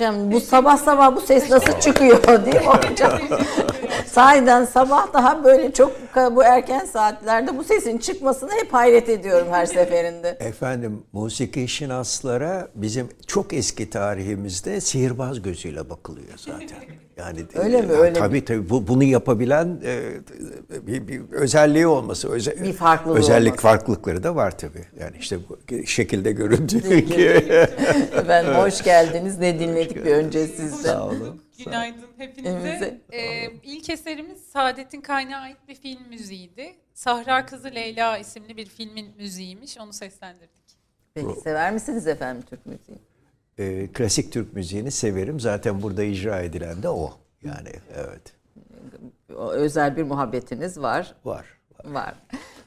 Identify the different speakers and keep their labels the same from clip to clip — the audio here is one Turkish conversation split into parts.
Speaker 1: Muhteşem. Bu sabah sabah bu ses nasıl çıkıyor değil mi hocam? Sahiden sabah daha böyle çok bu erken saatlerde bu sesin çıkmasına hep hayret ediyorum her seferinde.
Speaker 2: Efendim musiki şinaslara bizim çok eski tarihimizde sihirbaz gözüyle bakılıyor zaten. Yani
Speaker 1: Öyle mi? Öyle
Speaker 2: tabii tabii bu, bunu yapabilen e, bir, bir özelliği olması, öze,
Speaker 1: Bir farklılığı
Speaker 2: özellik
Speaker 1: olması.
Speaker 2: farklılıkları da var tabii. Yani işte bu şekilde göründüğü gibi.
Speaker 1: Efendim hoş geldiniz. Ne dinledik bir önce sizden.
Speaker 2: Sağ olun.
Speaker 3: Günaydın hepinize. Ee, ilk eserimiz Saadettin Kaynağı ait bir film müziğiydi. Sahra Kızı Leyla isimli bir filmin müziğiymiş. Onu seslendirdik.
Speaker 1: Peki sever misiniz efendim Türk müziği?
Speaker 2: E, klasik Türk müziğini severim. Zaten burada icra edilen de o. Yani evet
Speaker 1: özel bir muhabbetiniz var.
Speaker 2: var.
Speaker 1: Var.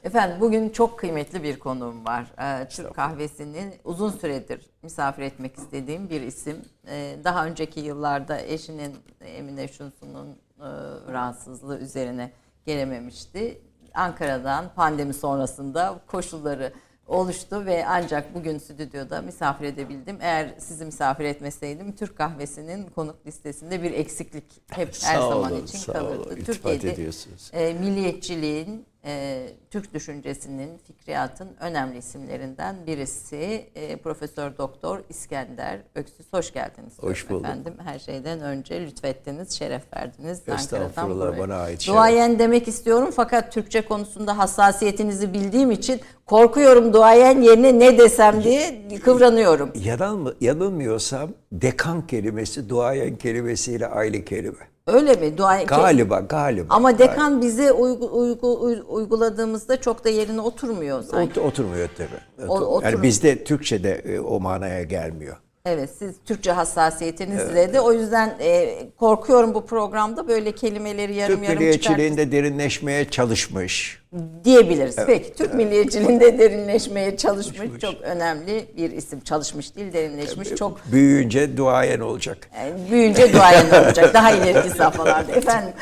Speaker 3: Efendim bugün çok kıymetli bir konuğum var. Ee, Türk kahvesinin uzun süredir misafir etmek istediğim bir isim. Ee, daha önceki yıllarda eşinin Emine Şunsu'nun e, rahatsızlığı üzerine gelememişti. Ankara'dan pandemi sonrasında koşulları oluştu ve ancak bugün stüdyoda misafir edebildim. Eğer sizi misafir etmeseydim Türk kahvesinin konuk listesinde bir eksiklik hep her
Speaker 2: Sağ
Speaker 3: zaman
Speaker 2: olun,
Speaker 3: için
Speaker 2: sağ
Speaker 3: kalırdı.
Speaker 2: olun. Ediyorsunuz.
Speaker 3: e, milliyetçiliğin, e, Türk düşüncesinin, fikriyatın önemli isimlerinden birisi e, Profesör Doktor İskender Öksüz. Hoş geldiniz.
Speaker 2: Hoş bulduk.
Speaker 3: Efendim her şeyden önce lütfettiniz, şeref verdiniz.
Speaker 2: Estağfurullah, bana ait şeref.
Speaker 3: Duayen demek istiyorum fakat Türkçe konusunda hassasiyetinizi bildiğim için korkuyorum duayen yerine ne desem diye kıvranıyorum.
Speaker 2: Yanılmı, yanılmıyorsam dekan kelimesi duayen kelimesiyle aynı kelime.
Speaker 3: Öyle mi? Duayen
Speaker 2: Galiba, galiba.
Speaker 3: Ama dekan bize uygu, uygu- uy- uyguladığımızda çok da yerine oturmuyor sanki.
Speaker 2: Ot- oturmuyor tabii.
Speaker 3: O-
Speaker 2: yani
Speaker 3: oturmuyor.
Speaker 2: bizde Türkçe'de e, o manaya gelmiyor.
Speaker 3: Evet siz Türkçe hassasiyetinizle de o yüzden e, korkuyorum bu programda böyle kelimeleri yarım
Speaker 2: Türk
Speaker 3: yarım
Speaker 2: milliyetçiliğinde derinleşmeye çalışmış.
Speaker 3: Diyebiliriz. Peki Türk milliyetçiliğinde derinleşmeye çalışmış, çok önemli bir isim. Çalışmış değil derinleşmiş çok
Speaker 2: Büyüyünce duayen olacak.
Speaker 3: e, büyüyünce duayen olacak daha ileriki safhalarda. Efendim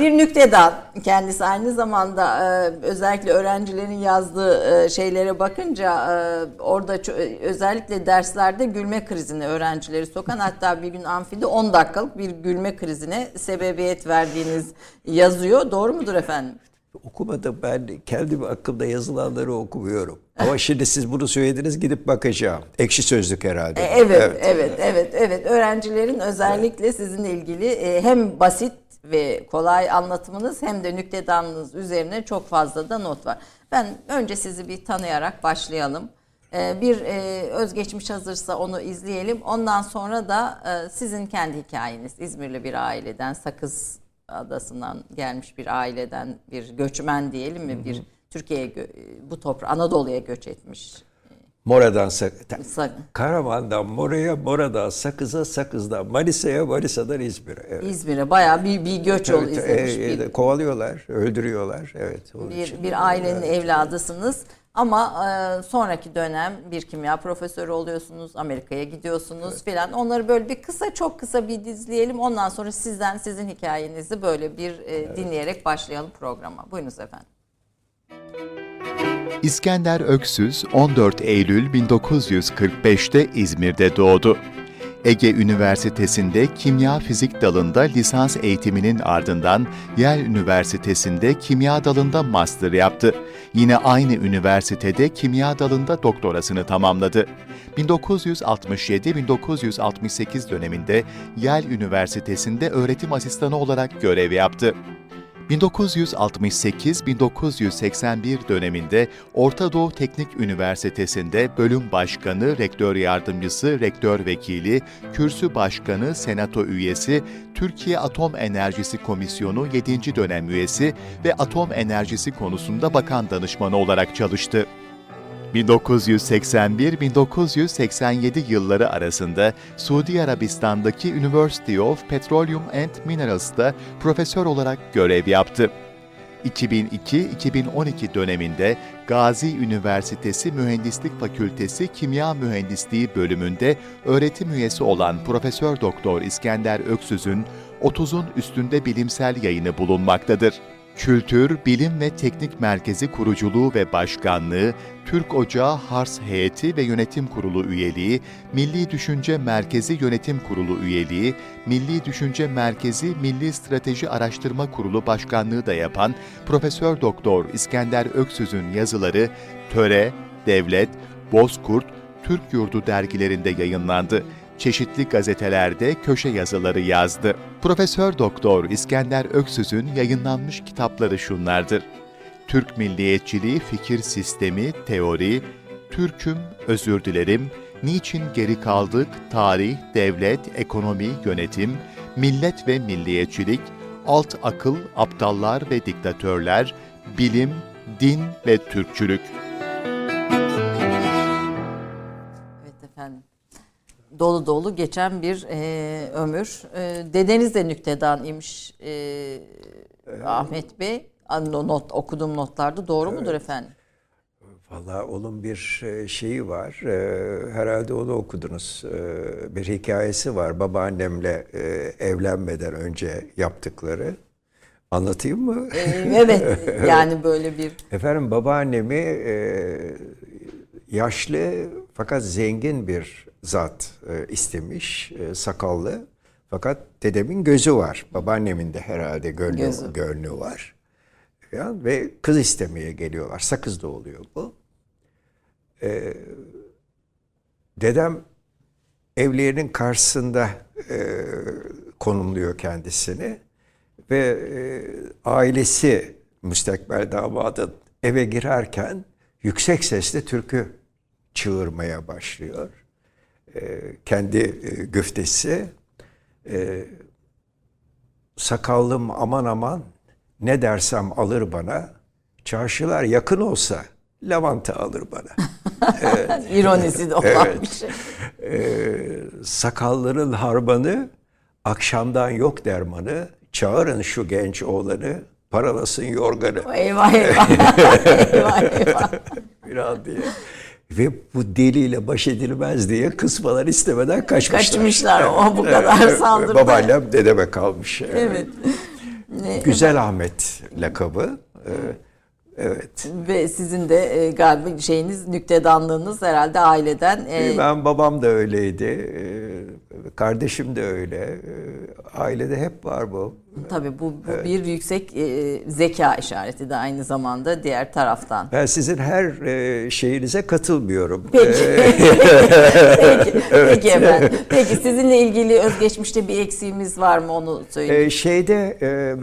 Speaker 3: bir nüktedan kendisi aynı zamanda e, özellikle öğrencilerin yazdığı e, şeylere bakınca e, orada özellikle derslerde gülme krizine öğrencileri sokan hatta bir gün amfide 10 dakikalık bir gülme krizine sebebiyet verdiğiniz yazıyor. Doğru mudur efendim?
Speaker 2: Okumadım ben kendi hakkımda yazılanları okumuyorum. Ama şimdi siz bunu söylediniz gidip bakacağım. Ekşi sözlük herhalde.
Speaker 3: E, Evet, evet, evet, evet. Öğrencilerin özellikle sizinle ilgili e, hem basit ve kolay anlatımınız hem de nüktedanınız üzerine çok fazla da not var. Ben önce sizi bir tanıyarak başlayalım. E, Bir özgeçmiş hazırsa onu izleyelim. Ondan sonra da sizin kendi hikayeniz. İzmirli bir aileden, Sakız Adası'ndan gelmiş bir aileden bir göçmen diyelim mi? Bir Türkiye'ye, bu toprağa, Anadolu'ya göç etmiş.
Speaker 2: Mora'dan Sak-
Speaker 3: Sa-
Speaker 2: Karaman'dan Mora'ya, Mora'dan Sakız'a, Sakız'dan Manisa'ya, Manisa'dan İzmir'e. Evet.
Speaker 3: İzmir'e bayağı bir, bir göç
Speaker 2: Evet,
Speaker 3: izlemiş
Speaker 2: e,
Speaker 3: bir,
Speaker 2: e, kovalıyorlar, öldürüyorlar. Evet.
Speaker 3: bir, bir ailenin evladısınız. Ama e, sonraki dönem bir kimya profesörü oluyorsunuz, Amerika'ya gidiyorsunuz filan. Onları böyle bir kısa çok kısa bir izleyelim. Ondan sonra sizden sizin hikayenizi böyle bir e, dinleyerek başlayalım programa. Buyurunuz efendim.
Speaker 4: İskender Öksüz 14 Eylül 1945'te İzmir'de doğdu. Ege Üniversitesi'nde kimya fizik dalında lisans eğitiminin ardından Yale Üniversitesi'nde kimya dalında master yaptı. Yine aynı üniversitede kimya dalında doktorasını tamamladı. 1967-1968 döneminde Yale Üniversitesi'nde öğretim asistanı olarak görev yaptı. 1968-1981 döneminde Orta Doğu Teknik Üniversitesi'nde bölüm başkanı, rektör yardımcısı, rektör vekili, kürsü başkanı, senato üyesi, Türkiye Atom Enerjisi Komisyonu 7. dönem üyesi ve atom enerjisi konusunda bakan danışmanı olarak çalıştı. 1981-1987 yılları arasında Suudi Arabistan'daki University of Petroleum and Minerals'ta profesör olarak görev yaptı. 2002-2012 döneminde Gazi Üniversitesi Mühendislik Fakültesi Kimya Mühendisliği bölümünde öğretim üyesi olan Profesör Doktor İskender Öksüz'ün 30'un üstünde bilimsel yayını bulunmaktadır. Kültür, Bilim ve Teknik Merkezi kuruculuğu ve başkanlığı, Türk Ocağı Hars Heyeti ve Yönetim Kurulu üyeliği, Milli Düşünce Merkezi Yönetim Kurulu üyeliği, Milli Düşünce Merkezi Milli Strateji Araştırma Kurulu başkanlığı da yapan Profesör Doktor İskender Öksüz'ün yazıları Töre, Devlet, Bozkurt, Türk Yurdu dergilerinde yayınlandı çeşitli gazetelerde köşe yazıları yazdı. Profesör Doktor İskender Öksüz'ün yayınlanmış kitapları şunlardır. Türk Milliyetçiliği Fikir Sistemi, Teori, Türk'üm, Özür Dilerim, Niçin Geri Kaldık, Tarih, Devlet, Ekonomi, Yönetim, Millet ve Milliyetçilik, Alt Akıl, Aptallar ve Diktatörler, Bilim, Din ve Türkçülük.
Speaker 3: Dolu dolu geçen bir e, ömür. E, dedeniz de nüktedan imiş e, Ahmet Bey. Not, okuduğum notlarda doğru mudur efendim?
Speaker 2: Vallahi onun bir e, şeyi var. E, Herhalde onu okudunuz. E, Bir hikayesi var. Babaannemle evlenmeden önce yaptıkları. Anlatayım mı?
Speaker 3: Ee, evet yani böyle bir
Speaker 2: Efendim babaannemi yaşlı fakat zengin bir zat e, istemiş, e, sakallı. Fakat dedemin gözü var. Babaannemin de herhalde gönlü,
Speaker 3: Gözü.
Speaker 2: gönlü var. Ve kız istemeye geliyorlar. Sakız'da oluyor bu. E, dedem evlerinin karşısında e, konumluyor kendisini ve e, ailesi müstakbel damadın eve girerken yüksek sesle türkü çığırmaya başlıyor. E, kendi e, güftesi e, sakallım aman aman ne dersem alır bana çarşılar yakın olsa lavanta alır bana.
Speaker 3: ironisi de olan bir şey.
Speaker 2: Ee, sakalların harmanı, akşamdan yok dermanı, çağırın şu genç oğlanı, paralasın yorganı
Speaker 3: Eyvah eyvah. eyvah eyvah.
Speaker 2: falan diye. Ve bu deliyle baş edilmez diye kısmalar istemeden kaçmışlar.
Speaker 3: Kaçmışlar o bu kadar
Speaker 2: Evet,
Speaker 3: saldırdı.
Speaker 2: Babaannem dedeme kalmış.
Speaker 3: Evet.
Speaker 2: Güzel Ahmet lakabı. Ee, Evet.
Speaker 3: Ve sizin de e, galiba şeyiniz nüktedanlığınız herhalde aileden e,
Speaker 2: Ben babam da öyleydi. Ee, Kardeşim de öyle. Ee, Ailede hep var bu.
Speaker 3: tabii bu, bu bir yüksek e, zeka işareti de aynı zamanda diğer taraftan.
Speaker 2: Ben sizin her e, şeyinize katılmıyorum.
Speaker 3: Peki.
Speaker 2: Ee,
Speaker 3: peki, peki efendim. Peki sizinle ilgili özgeçmişte bir eksiğimiz var mı onu söyleyin.
Speaker 2: e, şeyde e,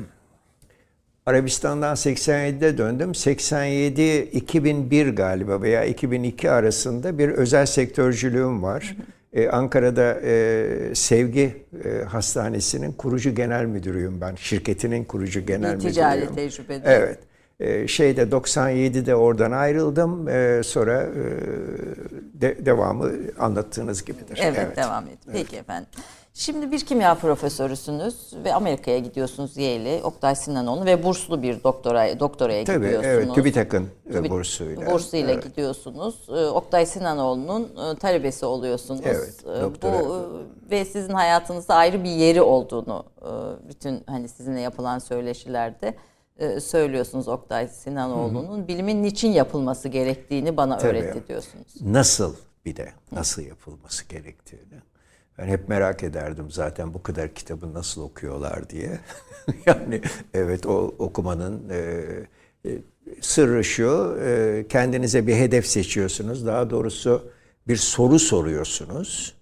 Speaker 2: Arabistan'dan 87'de döndüm. 87-2001 galiba veya 2002 arasında bir özel sektörcülüğüm var. E, Ankara'da e, Sevgi e, Hastanesi'nin kurucu genel müdürüyüm ben. Şirketinin kurucu genel
Speaker 3: bir ticari
Speaker 2: müdürüyüm.
Speaker 3: tecrübede.
Speaker 2: Evet. Ee, şeyde 97'de oradan ayrıldım. Ee, sonra e, de- devamı anlattığınız gibidir.
Speaker 3: Evet, devam edin. Peki efendim. Şimdi bir kimya profesörüsünüz ve Amerika'ya gidiyorsunuz Yale'e. Oktay Sinanoğlu ve burslu bir doktora doktoraya
Speaker 2: Tabii
Speaker 3: gidiyorsunuz.
Speaker 2: evet TÜBİTAK'ın e,
Speaker 3: TÜBİ-
Speaker 2: bursuyla.
Speaker 3: Bursuyla
Speaker 2: Evet.
Speaker 3: gidiyorsunuz. Ee, Oktay Sinanoğlu'nun e, talebesi oluyorsunuz.
Speaker 2: Evet, doktora.
Speaker 3: Bu e, ve sizin hayatınızda ayrı bir yeri olduğunu e, bütün hani sizinle yapılan söyleşilerde e, söylüyorsunuz Oktay Sinanoğlu'nun bilimin niçin yapılması gerektiğini bana
Speaker 2: Tabii.
Speaker 3: öğretti diyorsunuz.
Speaker 2: Nasıl bir de nasıl yapılması gerektiğini. Ben hep merak ederdim zaten bu kadar kitabı nasıl okuyorlar diye. yani evet o okumanın e, e, sırrı şu e, kendinize bir hedef seçiyorsunuz. Daha doğrusu bir soru soruyorsunuz.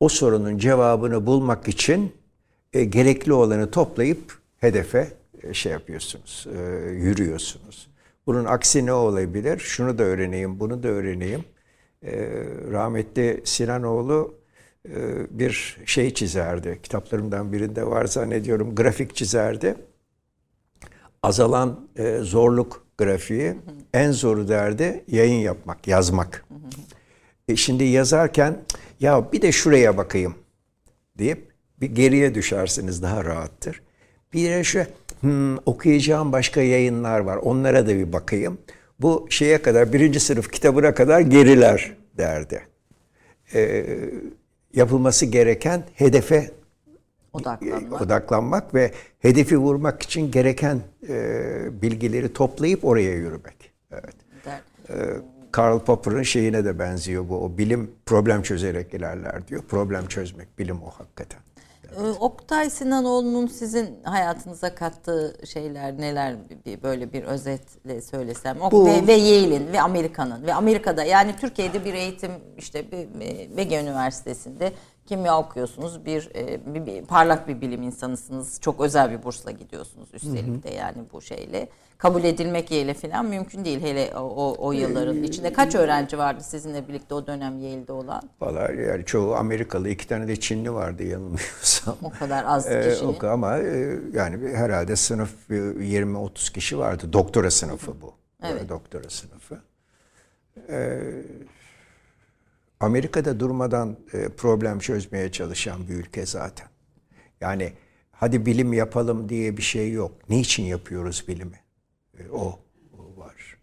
Speaker 2: O sorunun cevabını bulmak için e, gerekli olanı toplayıp hedefe e, şey yapıyorsunuz, e, yürüyorsunuz. Bunun aksi ne olabilir? Şunu da öğreneyim, bunu da öğreneyim. E, rahmetli Sinanoğlu bir şey çizerdi. Kitaplarımdan birinde var zannediyorum. Grafik çizerdi. Azalan e, zorluk grafiği. En zoru derdi yayın yapmak, yazmak. E, şimdi yazarken ya bir de şuraya bakayım deyip bir geriye düşersiniz daha rahattır. Bir de şu hmm, okuyacağım başka yayınlar var onlara da bir bakayım. Bu şeye kadar birinci sınıf kitabına kadar geriler derdi. Ee, yapılması gereken hedefe
Speaker 3: Odaklanmak.
Speaker 2: odaklanmak ve hedefi vurmak için gereken e, bilgileri toplayıp oraya yürümek. Evet. Ee, Karl Popper'ın şeyine de benziyor bu. O bilim problem çözerek ilerler diyor. Problem çözmek bilim o hakikaten.
Speaker 3: Ee, Oktay Sinanoğlu'nun sizin hayatınıza kattığı şeyler neler bir, böyle bir özetle söylesem. Ok-
Speaker 2: Bu-
Speaker 3: Ve, ve Yale'in ve Amerika'nın ve Amerika'da yani Türkiye'de bir eğitim işte bir, bir Ege Üniversitesi'nde kimya okuyorsunuz. Bir, e, bir, bir parlak bir bilim insanısınız. Çok özel bir bursla gidiyorsunuz üstelik de yani bu şeyle. Kabul edilmek Yale falan mümkün değil hele o, o, yılların içinde. Kaç öğrenci vardı sizinle birlikte o dönem Yale'de olan?
Speaker 2: Valla yani çoğu Amerikalı, iki tane de Çinli vardı yanılmıyorsam.
Speaker 3: O kadar az
Speaker 2: Ee,
Speaker 3: kişinin.
Speaker 2: o- ama e, yani herhalde sınıf e, 20-30 kişi vardı. Doktora sınıfı bu.
Speaker 3: Evet.
Speaker 2: Ee, Doktora sınıfı. Ee, Amerika'da durmadan e, problem çözmeye çalışan bir ülke zaten. Yani hadi bilim yapalım diye bir şey yok. Niçin yapıyoruz bilimi? E, o, var.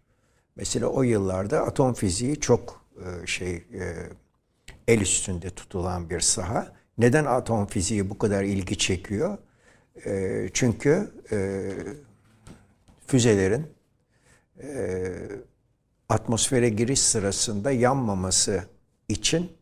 Speaker 2: Mesela o yıllarda atom fiziği çok e, şey el üstünde tutulan bir saha. Neden atom fiziği bu kadar ilgi çekiyor? Çünkü füzelerin atmosfere giriş sırasında yanmaması için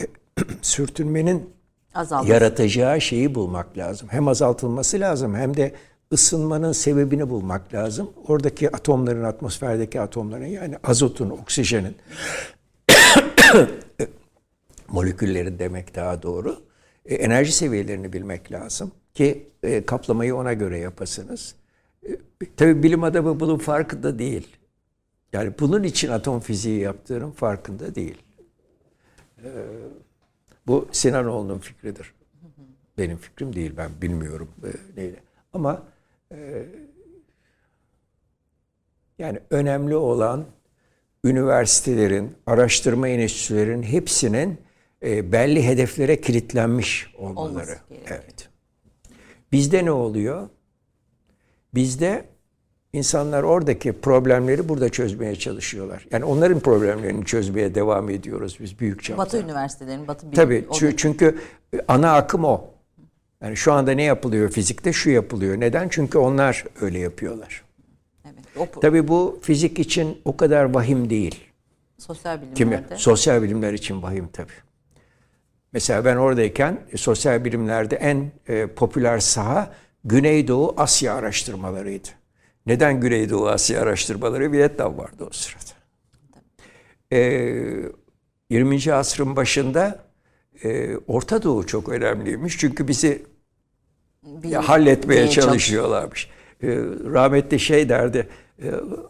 Speaker 2: sürtünmenin
Speaker 3: Azaldı.
Speaker 2: yaratacağı şeyi bulmak lazım. Hem azaltılması lazım hem de ısınmanın sebebini bulmak lazım. Oradaki atomların, atmosferdeki atomların yani azotun, oksijenin moleküllerin demek daha doğru. E, enerji seviyelerini bilmek lazım ki e, kaplamayı ona göre yapasınız. E, tabii bilim adamı bunun farkında değil. Yani bunun için atom fiziği yaptığının farkında değil. E, bu Sinanoğlu'nun fikridir. Benim fikrim değil. Ben bilmiyorum e, neyle. Ama e, yani önemli olan üniversitelerin, araştırma enstitülerin hepsinin e, belli hedeflere kilitlenmiş olmaları. Evet. Bizde ne oluyor? Bizde insanlar oradaki problemleri burada çözmeye çalışıyorlar. Yani onların problemlerini çözmeye devam ediyoruz biz büyük çapta.
Speaker 3: Batı üniversitelerinin, Batı bilim-
Speaker 2: Tabii
Speaker 3: o-
Speaker 2: çü- çünkü ana akım o. Yani şu anda ne yapılıyor fizikte? Şu yapılıyor. Neden? Çünkü onlar öyle yapıyorlar.
Speaker 3: Evet, o,
Speaker 2: Tabii bu fizik için o kadar vahim değil.
Speaker 3: sosyal bilimlerde.
Speaker 2: sosyal bilimler için vahim tabii. Mesela ben oradayken e, sosyal bilimlerde en e, popüler saha Güneydoğu Asya araştırmalarıydı. Neden Güneydoğu Asya araştırmaları? Vietnam vardı o sırada. E, 20. asrın başında e, Orta Doğu çok önemliymiş. Çünkü bizi ya halletmeye çalışıyorlarmış. Ee, rahmetli şey derdi,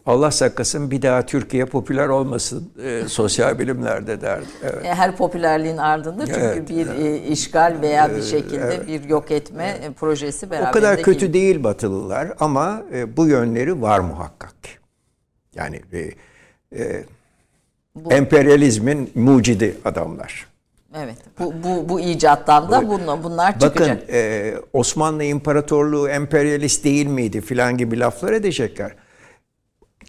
Speaker 2: Allah saklasın bir daha Türkiye popüler olmasın e, sosyal bilimlerde derdi. Evet.
Speaker 3: E, Her popülerliğin ardında çünkü
Speaker 2: Evet,
Speaker 3: bir e, işgal veya bir şekilde bir yok etme e, projesi beraberinde
Speaker 2: O kadar kötü
Speaker 3: geliyor.
Speaker 2: değil Batılılar ama e, bu yönleri var muhakkak. Yani e, e, emperyalizmin mucidi adamlar.
Speaker 3: Evet. Bu, bu, bu icattan da bunlar, bunlar
Speaker 2: Bakın
Speaker 3: çıkacak.
Speaker 2: e, Osmanlı İmparatorluğu emperyalist değil miydi filan gibi laflar edecekler.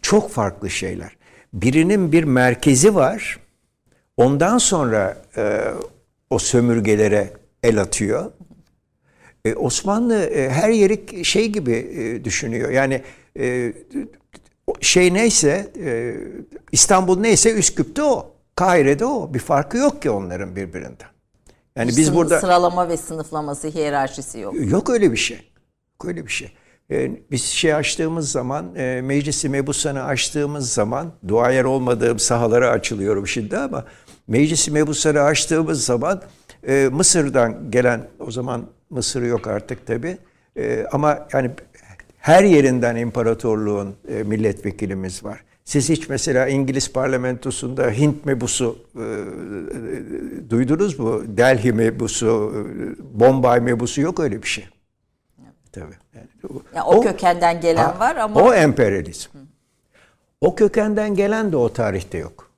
Speaker 2: Çok farklı şeyler. Birinin bir merkezi var. Ondan sonra e, o sömürgelere el atıyor. E, Osmanlı e, her yeri şey gibi e, düşünüyor. Yani e, şey neyse e, İstanbul neyse Üsküp'te o. Kahire'de o. Bir farkı yok ki onların birbirinden. Yani biz
Speaker 3: Sın-
Speaker 2: burada
Speaker 3: Sıralama ve sınıflaması, hiyerarşisi yok.
Speaker 2: Yok öyle bir şey. Yok öyle bir şey. Ee, biz şey açtığımız zaman, e, meclisi mebusanı açtığımız zaman, duayer olmadığım sahalara açılıyorum şimdi ama meclisi mebusanı açtığımız zaman e, Mısır'dan gelen, o zaman Mısır yok artık tabi ama yani her yerinden imparatorluğun e, milletvekilimiz var. Siz hiç mesela İngiliz parlamentosunda Hint mebusu e, e, duydunuz mu? Delhi mebusu, e, Bombay mebusu yok öyle bir şey. Tabii. Yani o,
Speaker 3: o, kökenden gelen
Speaker 2: Ha,
Speaker 3: var ama
Speaker 2: O emperyalizm. O kökenden gelen de o tarihte yok.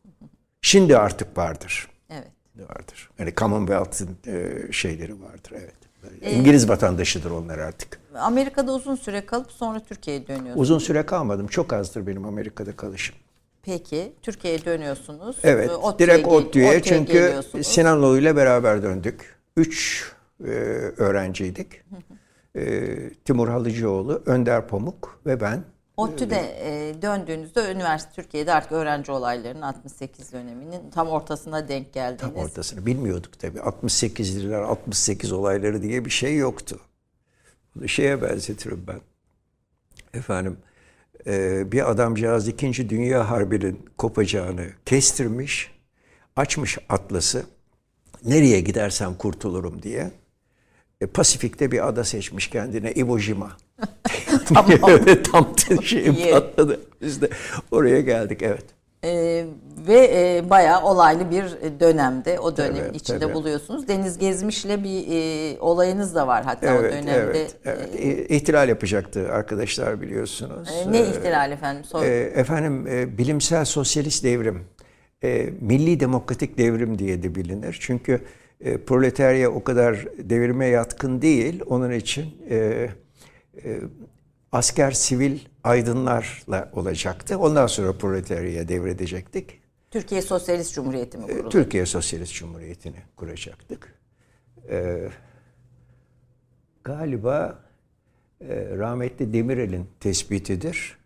Speaker 2: Şimdi artık vardır.
Speaker 3: evet.
Speaker 2: Vardır. Yani Commonwealth'ın e, şeyleri vardır. Evet.
Speaker 3: E,
Speaker 2: İngiliz vatandaşıdır onlar artık.
Speaker 3: Amerika'da uzun süre kalıp sonra Türkiye'ye dönüyorsunuz.
Speaker 2: Uzun süre kalmadım. Çok azdır benim Amerika'da kalışım.
Speaker 3: Peki Türkiye'ye dönüyorsunuz.
Speaker 2: Evet.
Speaker 3: Ee, ODTÜ'ye
Speaker 2: direkt ODTÜ'ye çünkü. Sinanoğlu ile beraber döndük. Üç e, öğrenciydik. E, Timur Halıcıoğlu, Önder Pamuk ve ben.
Speaker 3: ODTÜ'de e, döndüğünüzde üniversite Türkiye'de artık öğrenci olaylarının 68 döneminin tam ortasına denk geldiniz.
Speaker 2: Tam ortasını bilmiyorduk tabii. 68'liler, 68 olayları diye bir şey yoktu. Bunu şeye benzetirim ben. Efendim, e, bir adamcağız 2. Dünya Harbi'nin kopacağını kestirmiş, açmış atlası, nereye gidersem kurtulurum diye. E, Pasifik'te bir ada seçmiş kendine, Iwo Jima.
Speaker 3: Tamam.
Speaker 2: evet, tam
Speaker 3: İyi.
Speaker 2: patladı. Biz de oraya geldik, evet.
Speaker 3: Ee, ve e, bayağı olaylı bir dönemde o dönemin
Speaker 2: Tabii,
Speaker 3: içinde
Speaker 2: tabii.
Speaker 3: buluyorsunuz. Deniz Gezmiş'le bir e, olayınız da var hatta o
Speaker 2: Evet,
Speaker 3: dönemde.
Speaker 2: evet, evet. İ- İhtilal yapacaktı arkadaşlar biliyorsunuz.
Speaker 3: E, ne ihtilal efendim? Sor-
Speaker 2: E, efendim e, bilimsel sosyalist devrim, e, milli demokratik devrim diye de bilinir. Çünkü e, proletarya o kadar devrime yatkın değil. Onun için e, e, asker, sivil, aydınlarla olacaktı. Ondan sonra proletarya devredecektik.
Speaker 3: Türkiye Sosyalist Cumhuriyeti mi kuruldu?
Speaker 2: Türkiye Sosyalist Cumhuriyeti'ni kuracaktık. Ee, galiba e, rahmetli Demirel'in tespitidir.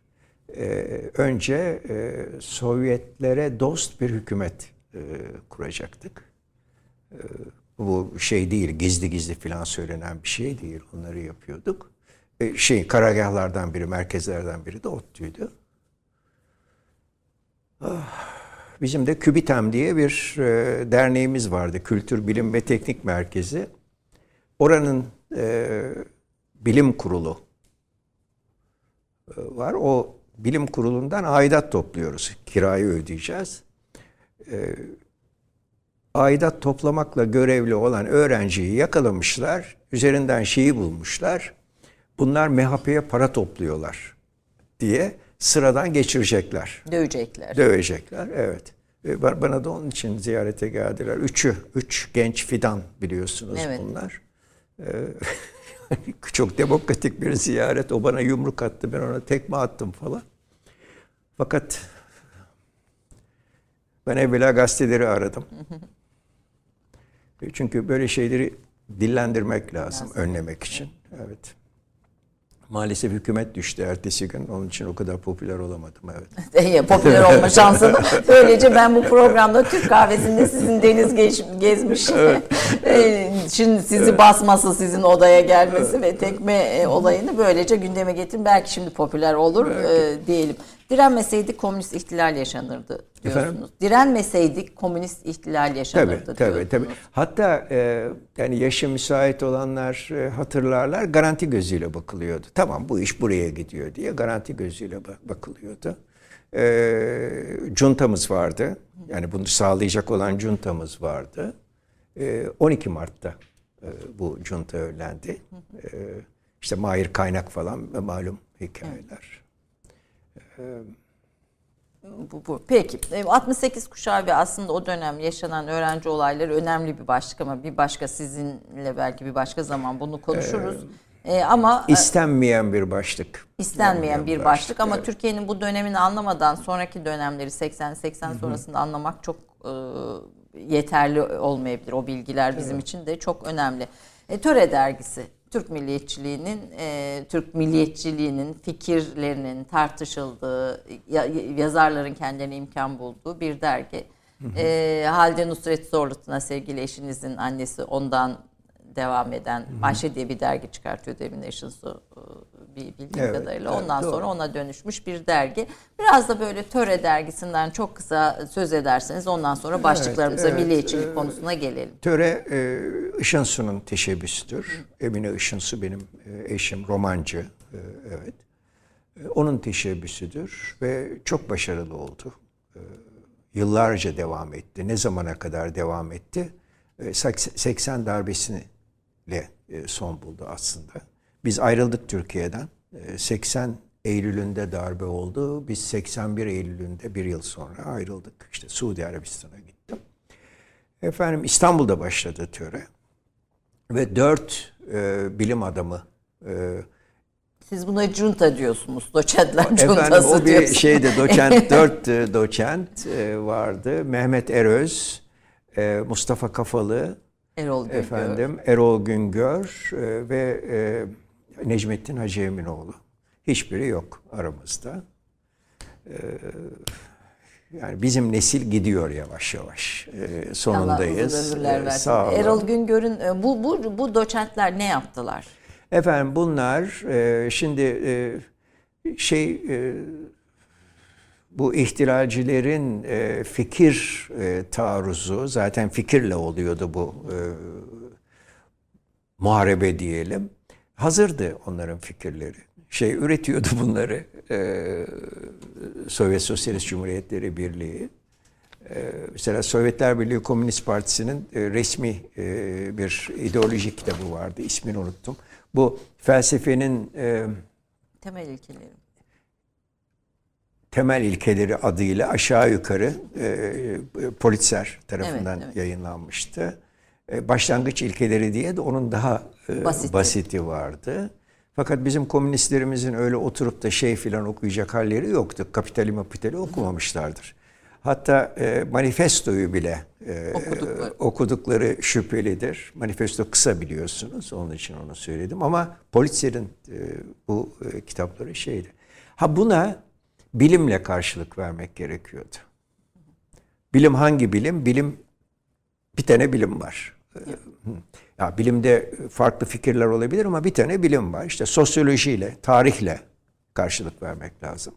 Speaker 2: Ee, önce e, Sovyetlere dost bir hükümet e, kuracaktık. Ee, bu şey değil, gizli gizli filan söylenen bir şey değil. Onları yapıyorduk. Ee, şey, karargahlardan biri, merkezlerden biri de ODTÜ'ydü. Bizim de KÜBİTEM diye bir e, derneğimiz vardı. Kültür, Bilim ve Teknik Merkezi. Oranın e, bilim kurulu e, var. O bilim kurulundan aidat topluyoruz. Kirayı ödeyeceğiz. Aidat toplamakla görevli olan öğrenciyi yakalamışlar. Üzerinden şeyi bulmuşlar. Bunlar MHP'ye para topluyorlar diye sıradan geçirecekler.
Speaker 3: Dövecekler.
Speaker 2: Dövecekler, evet. Ve ba- Bana da onun için ziyarete geldiler. Üçü, üç genç fidan biliyorsunuz
Speaker 3: Evet.
Speaker 2: bunlar. Ee, çok demokratik bir ziyaret. O bana yumruk attı, ben ona tekme attım falan. Fakat ben evvela gazeteleri aradım. Çünkü böyle şeyleri dillendirmek lazım, önlemek için. Evet. Maalesef hükümet düştü ertesi gün. Onun için o kadar popüler olamadım. Evet.
Speaker 3: Popüler olma şansını. Böylece ben bu programda Türk kahvesinde sizin deniz geç, gezmiş. Ee, Şimdi sizi basması, sizin odaya gelmesi ve tekme olayını böylece gündeme getirin. Belki şimdi popüler olur e, diyelim. Direnmeseydik komünist ihtilal yaşanırdı diyorsunuz.
Speaker 2: Efendim?
Speaker 3: Direnmeseydik komünist ihtilal
Speaker 2: Tabii,
Speaker 3: yaşanırdı
Speaker 2: tabii,
Speaker 3: diyorsunuz.
Speaker 2: tabii. Hatta e, yani yaşı müsait olanlar e, hatırlarlar garanti gözüyle bakılıyordu. Tamam bu iş buraya gidiyor diye garanti gözüyle ba- bakılıyordu. E, cuntamız vardı. Yani bunu sağlayacak olan cuntamız vardı. E, 12 Mart'ta e, bu junta önlendi. E, işte Mahir Kaynak falan ve malum hikayeler.
Speaker 3: Bu, bu. Peki. E, 68 kuşağı ve aslında o dönem yaşanan öğrenci olayları önemli bir başlık ama bir başka sizinle belki bir başka zaman bunu konuşuruz. E, ama e,
Speaker 2: İstenmeyen bir başlık.
Speaker 3: istenmeyen bir
Speaker 2: bir
Speaker 3: başlık ama
Speaker 2: evet.
Speaker 3: Türkiye'nin bu dönemini anlamadan sonraki dönemleri 80-80 sonrasında anlamak çok e, yeterli olmayabilir. O bilgiler bizim için de çok önemli. E, Töre dergisi Türk milliyetçiliğinin e, Türk milliyetçiliğinin fikirlerinin tartışıldığı ya- yazarların kendilerine imkan bulduğu bir dergi. E, Halide Nusret Zorlu'na sevgili eşinizin annesi ondan devam eden Ayşe diye bir dergi çıkartıyor Devin Nations'u e, bir bildiğim
Speaker 2: Evet,
Speaker 3: kadarıyla.
Speaker 2: evet,
Speaker 3: Ondan
Speaker 2: doğru.
Speaker 3: sonra ona dönüşmüş bir dergi. Biraz da böyle Töre dergisinden çok kısa söz ederseniz ondan sonra başlıklarımıza
Speaker 2: evet,
Speaker 3: milliyetçilik
Speaker 2: e,
Speaker 3: konusuna gelelim.
Speaker 2: Töre e, Işınsu'nun teşebbüsüdür. Emine Işınsu benim eşim, romancı. e, evet. Onun teşebbüsüdür ve çok başarılı oldu. E, yıllarca devam etti. Ne zamana kadar devam etti? E, 80 darbesiyle e, son buldu aslında. Biz ayrıldık Türkiye'den. E, 80 Eylül'ünde darbe oldu. Biz 81 Eylül'ünde bir yıl sonra ayrıldık. İşte Suudi Arabistan'a gittim. Efendim İstanbul'da başladı töre. Ve dört e, bilim adamı e,
Speaker 3: Siz buna junta diyorsunuz. Doçentler
Speaker 2: efendim o bir
Speaker 3: diyorsunuz.
Speaker 2: şeyde doçent dört e, doçent e, vardı. Mehmet Eröz, e, Mustafa Kafalı,
Speaker 3: Erol Güngör.
Speaker 2: efendim Erol Güngör e, ve e, Necmettin Hacı Eminoğlu. Hiçbiri yok aramızda. E, yani bizim nesil gidiyor yavaş yavaş. E, sonundayız. E, sağ olun.
Speaker 3: Erol Güngör'ün bu, bu, bu doçentler ne yaptılar?
Speaker 2: Efendim bunlar e, şimdi e, şey e, bu ihtilalcilerin e, fikir e, taarruzu zaten fikirle oluyordu bu e, muharebe diyelim. Hazırdı onların fikirleri. Şey üretiyordu bunları e, Sovyet Sosyalist Cumhuriyetleri Birliği. Ee, Mesela Sovyetler Birliği Komünist Partisi'nin e, resmi e, bir ideoloji kitabı vardı. İsmini unuttum. Bu felsefenin e,
Speaker 3: Temel ilkeleri.
Speaker 2: Temel ilkeleri adıyla aşağı yukarı e, Politzer tarafından
Speaker 3: Evet, evet.
Speaker 2: yayınlanmıştı. E, başlangıç ilkeleri diye de onun daha e,
Speaker 3: Basiti.
Speaker 2: basiti vardı. Fakat bizim komünistlerimizin öyle oturup da şey filan okuyacak halleri yoktu. Kapitali mapitali okumamışlardır. Hatta e, manifestoyu bile e,
Speaker 3: Okudukları.
Speaker 2: okudukları şüphelidir. Manifesto kısa biliyorsunuz. Onun için onu söyledim. Ama Politzer'in e, bu e, kitapları şeydi. Ha buna bilimle karşılık vermek gerekiyordu. Bilim hangi bilim? Bilim bir tane bilim var. Ya bilimde farklı fikirler olabilir ama bir tane bilim var. İşte sosyolojiyle, tarihle karşılık vermek lazım.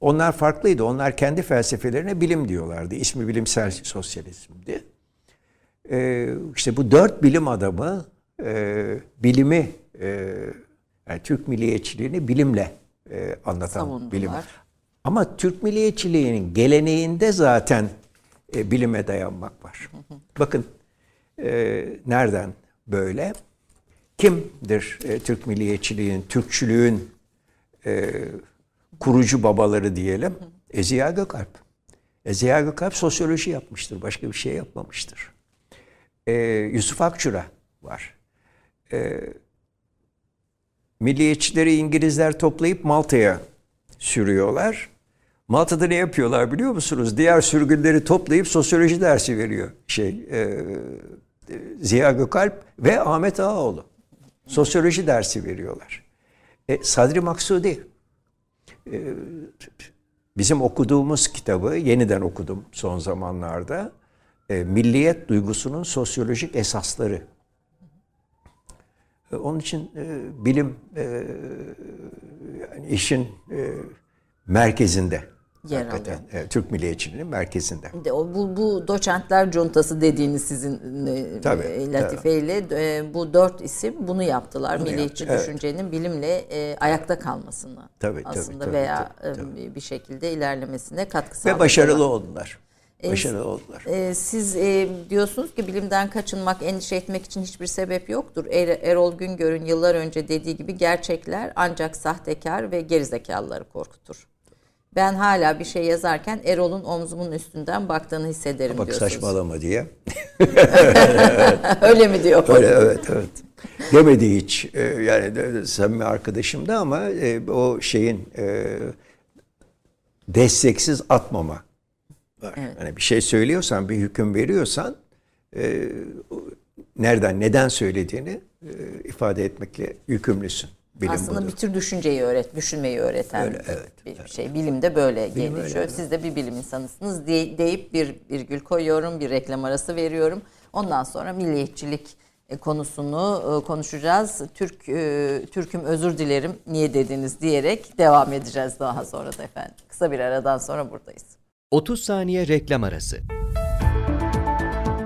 Speaker 2: Onlar farklıydı. Onlar kendi felsefelerine bilim diyorlardı. İsmi bilimsel sosyalizmdi. Ee, işte bu dört bilim adamı e, bilimi, e, yani Türk milliyetçiliğini bilimle e, anlatan
Speaker 3: Savundular.
Speaker 2: bilim. Ama Türk milliyetçiliğinin geleneğinde zaten e, bilime dayanmak var. Bakın e, nereden böyle? Kimdir e, Türk milliyetçiliğin, Türkçülüğün e, kurucu babaları diyelim? Eziya Gökalp. Eziya Gökalp sosyoloji yapmıştır. Başka bir şey yapmamıştır. E, Yusuf Akçura var. E, milliyetçileri İngilizler toplayıp Malta'ya sürüyorlar. Malta'da ne yapıyorlar biliyor musunuz? Diğer sürgünleri toplayıp sosyoloji dersi veriyor şey e, Ziya Gökalp ve Ahmet Ağaoğlu. Sosyoloji dersi veriyorlar. E, Sadri Maksudi e, bizim okuduğumuz kitabı yeniden okudum son zamanlarda. E, Milliyet duygusunun sosyolojik esasları. E, onun için e, bilim e, yani işin e, merkezinde.
Speaker 3: Yer
Speaker 2: hakikaten. Evet, Türk milliyetçiliğinin merkezinde.
Speaker 3: De o bu, bu doçentler cuntası dediğiniz sizin e,
Speaker 2: Tabii,
Speaker 3: e, latifeyle e, bu dört isim bunu yaptılar.
Speaker 2: Bunu
Speaker 3: Milliyetçi
Speaker 2: yaptı, evet.
Speaker 3: düşüncenin bilimle e, ayakta kalmasını
Speaker 2: Tabii, tabii,
Speaker 3: aslında
Speaker 2: tabii,
Speaker 3: veya
Speaker 2: tabii,
Speaker 3: e, bir şekilde ilerlemesine katkı
Speaker 2: Ve
Speaker 3: sağladılar.
Speaker 2: başarılı oldular. Başarılı oldular.
Speaker 3: E, siz e, diyorsunuz ki bilimden kaçınmak, endişe etmek için hiçbir sebep yoktur. Er- Erol Güngör'ün yıllar önce dediği gibi gerçekler ancak sahtekar ve gerizekalıları korkutur. Ben hala bir şey yazarken Erol'un omzumun üstünden baktığını hissederim
Speaker 2: Bak
Speaker 3: diyorsunuz.
Speaker 2: saçmalama diye.
Speaker 3: Öyle mi diyor?
Speaker 2: Öyle evet evet. Demedi hiç. Ee, yani samimi arkadaşım da ama e, o şeyin e, desteksiz atmama var. Hani bir şey söylüyorsan, bir hüküm veriyorsan e, nereden, neden söylediğini ifade etmekle yükümlüsün. Bilim
Speaker 3: Aslında
Speaker 2: budur.
Speaker 3: bir tür düşünceyi öğret, düşünmeyi öğreten
Speaker 2: Öyle, evet,
Speaker 3: bir şey. Bilimde böyle
Speaker 2: Bilim
Speaker 3: gelişiyor.
Speaker 2: öyle, evet.
Speaker 3: Siz de bir bilim insanısınız diye- deyip bir virgül koyuyorum, bir reklam arası veriyorum. Ondan sonra milliyetçilik e, konusunu e, konuşacağız. Türk e, Türk'üm özür dilerim niye dediniz diyerek devam edeceğiz daha sonra da efendim. Kısa bir aradan sonra buradayız.
Speaker 5: 30 saniye reklam arası.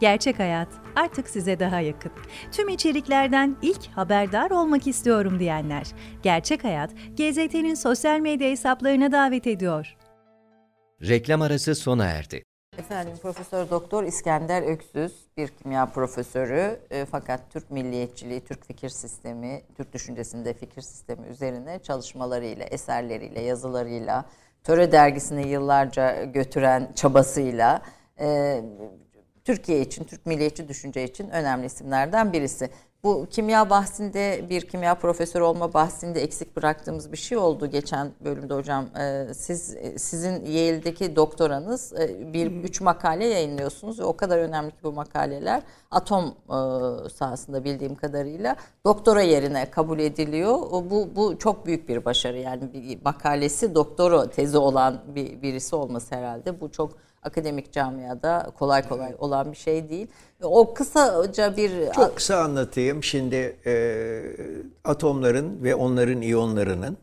Speaker 6: Gerçek Hayat artık size daha yakın. Tüm içeriklerden ilk haberdar olmak istiyorum diyenler. Gerçek Hayat, GZT'nin sosyal medya hesaplarına davet ediyor.
Speaker 5: Reklam arası sona erdi.
Speaker 3: Efendim Profesör Doktor İskender Öksüz bir kimya profesörü e, fakat Türk milliyetçiliği, Türk fikir sistemi, Türk düşüncesinde fikir sistemi üzerine çalışmalarıyla, eserleriyle, yazılarıyla, Töre dergisini yıllarca götüren çabasıyla e, Türkiye için, Türk milliyetçi düşünce için önemli isimlerden birisi. Bu kimya bahsinde bir kimya profesörü olma bahsinde eksik bıraktığımız bir şey oldu geçen bölümde hocam. Ee, siz sizin Yale'deki doktoranız e, bir üç makale yayınlıyorsunuz ve o kadar önemli ki bu makaleler atom e, sahasında bildiğim kadarıyla doktora yerine kabul ediliyor. Bu bu çok büyük bir başarı yani bir makalesi doktora tezi olan bir birisi olması herhalde. Bu çok akademik camiada kolay kolay olan bir şey değil. O kısaca bir
Speaker 2: Çok kısa anlatayım. Şimdi e, atomların ve onların iyonlarının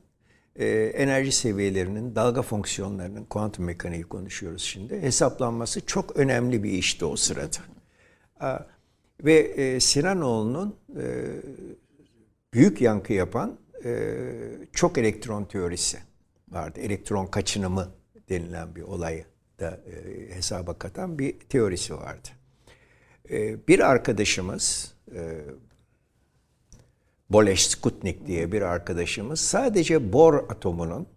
Speaker 2: e, enerji seviyelerinin, dalga fonksiyonlarının, kuantum mekaniği konuşuyoruz şimdi. Hesaplanması çok önemli bir işti o sırada. A, ve e, Sinanoğlu'nun e, büyük yankı yapan e, çok elektron teorisi vardı. Elektron kaçınımı denilen bir olayı da e, hesaba katan bir teorisi vardı. E, bir arkadaşımız e, Boleş Skutnik diye bir arkadaşımız sadece bor atomunun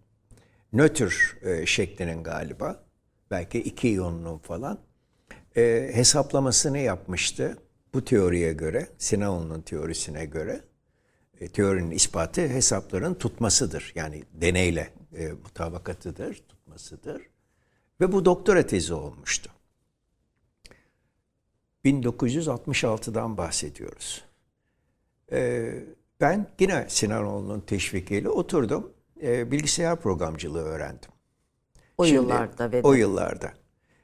Speaker 2: nötr e, şeklinin galiba belki iki iyonunun falan hesaplamasını yapmıştı. Bu teoriye göre, Sinanoğlu'nun teorisine göre teorinin ispatı hesapların tutmasıdır. Yani deneyle e, mutabakatıdır, tutmasıdır. Ve bu doktora tezi olmuştu. 1966'dan bahsediyoruz. E, ben yine Sinanoğlu'nun teşvikiyle oturdum. E, bilgisayar programcılığı öğrendim.
Speaker 3: O
Speaker 2: Şimdi,
Speaker 3: yıllarda ve.
Speaker 2: O yıllarda.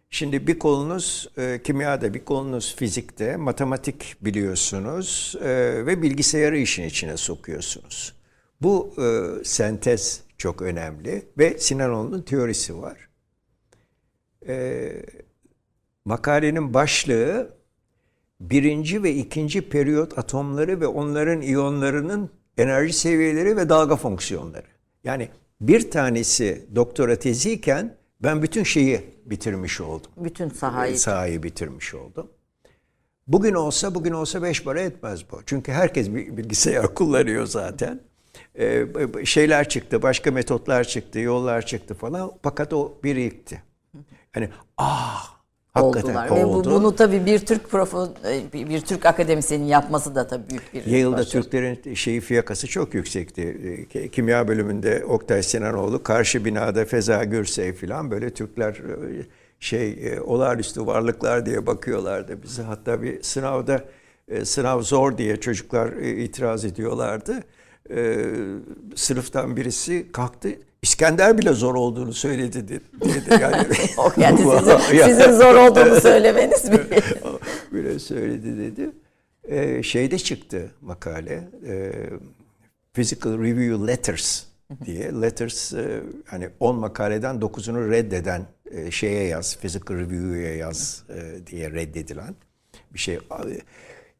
Speaker 2: Şimdi bir kolunuz e, kimyada, bir kolunuz fizikte, matematik biliyorsunuz e, ve bilgisayarı işin içine sokuyorsunuz. Bu e, sentez çok önemli ve Sinanoğlu'nun teorisi var. E, makalenin başlığı birinci ve ikinci periyot atomları ve onların iyonlarının enerji seviyeleri ve dalga fonksiyonları. Yani bir tanesi doktora teziyken ben bütün şeyi bitirmiş oldum.
Speaker 3: Bütün sahayı.
Speaker 2: Sahayı bitirmiş oldum. Bugün olsa bugün olsa beş para etmez bu. Çünkü herkes bilgisayar kullanıyor zaten. Ee, şeyler çıktı, başka metotlar çıktı, yollar çıktı falan. Fakat o birikti. Yani ah hakikaten
Speaker 3: oldular. Ve bu,
Speaker 2: oldu.
Speaker 3: bunu tabii bir Türk profo, e, bir Türk akademisyenin yapması da tabii büyük bir
Speaker 2: Yale'da
Speaker 3: başarı.
Speaker 2: Türklerin şeyi fiyakası çok yüksekti. Ee, Kimya bölümünde Oktay Sinanoğlu, karşı binada Feza Gürsey falan böyle Türkler e, şey e, olağanüstü varlıklar diye bakıyorlardı bize. Hatta bir sınavda e, sınav zor diye çocuklar itiraz ediyorlardı. Ee, sınıftan birisi kalktı. İskender bile zor olduğunu söyledi dedi. Yani,
Speaker 3: yani sizin, sizin zor olduğunu söylemeniz bir.
Speaker 2: Böyle söyledi dedi. Ee, şeyde çıktı makale. E, Physical Review Letters diye. Letters e, hani 10 makaleden 9'unu reddeden e, şeye yaz. Physical Review'ya yaz e, diye reddedilen bir şey.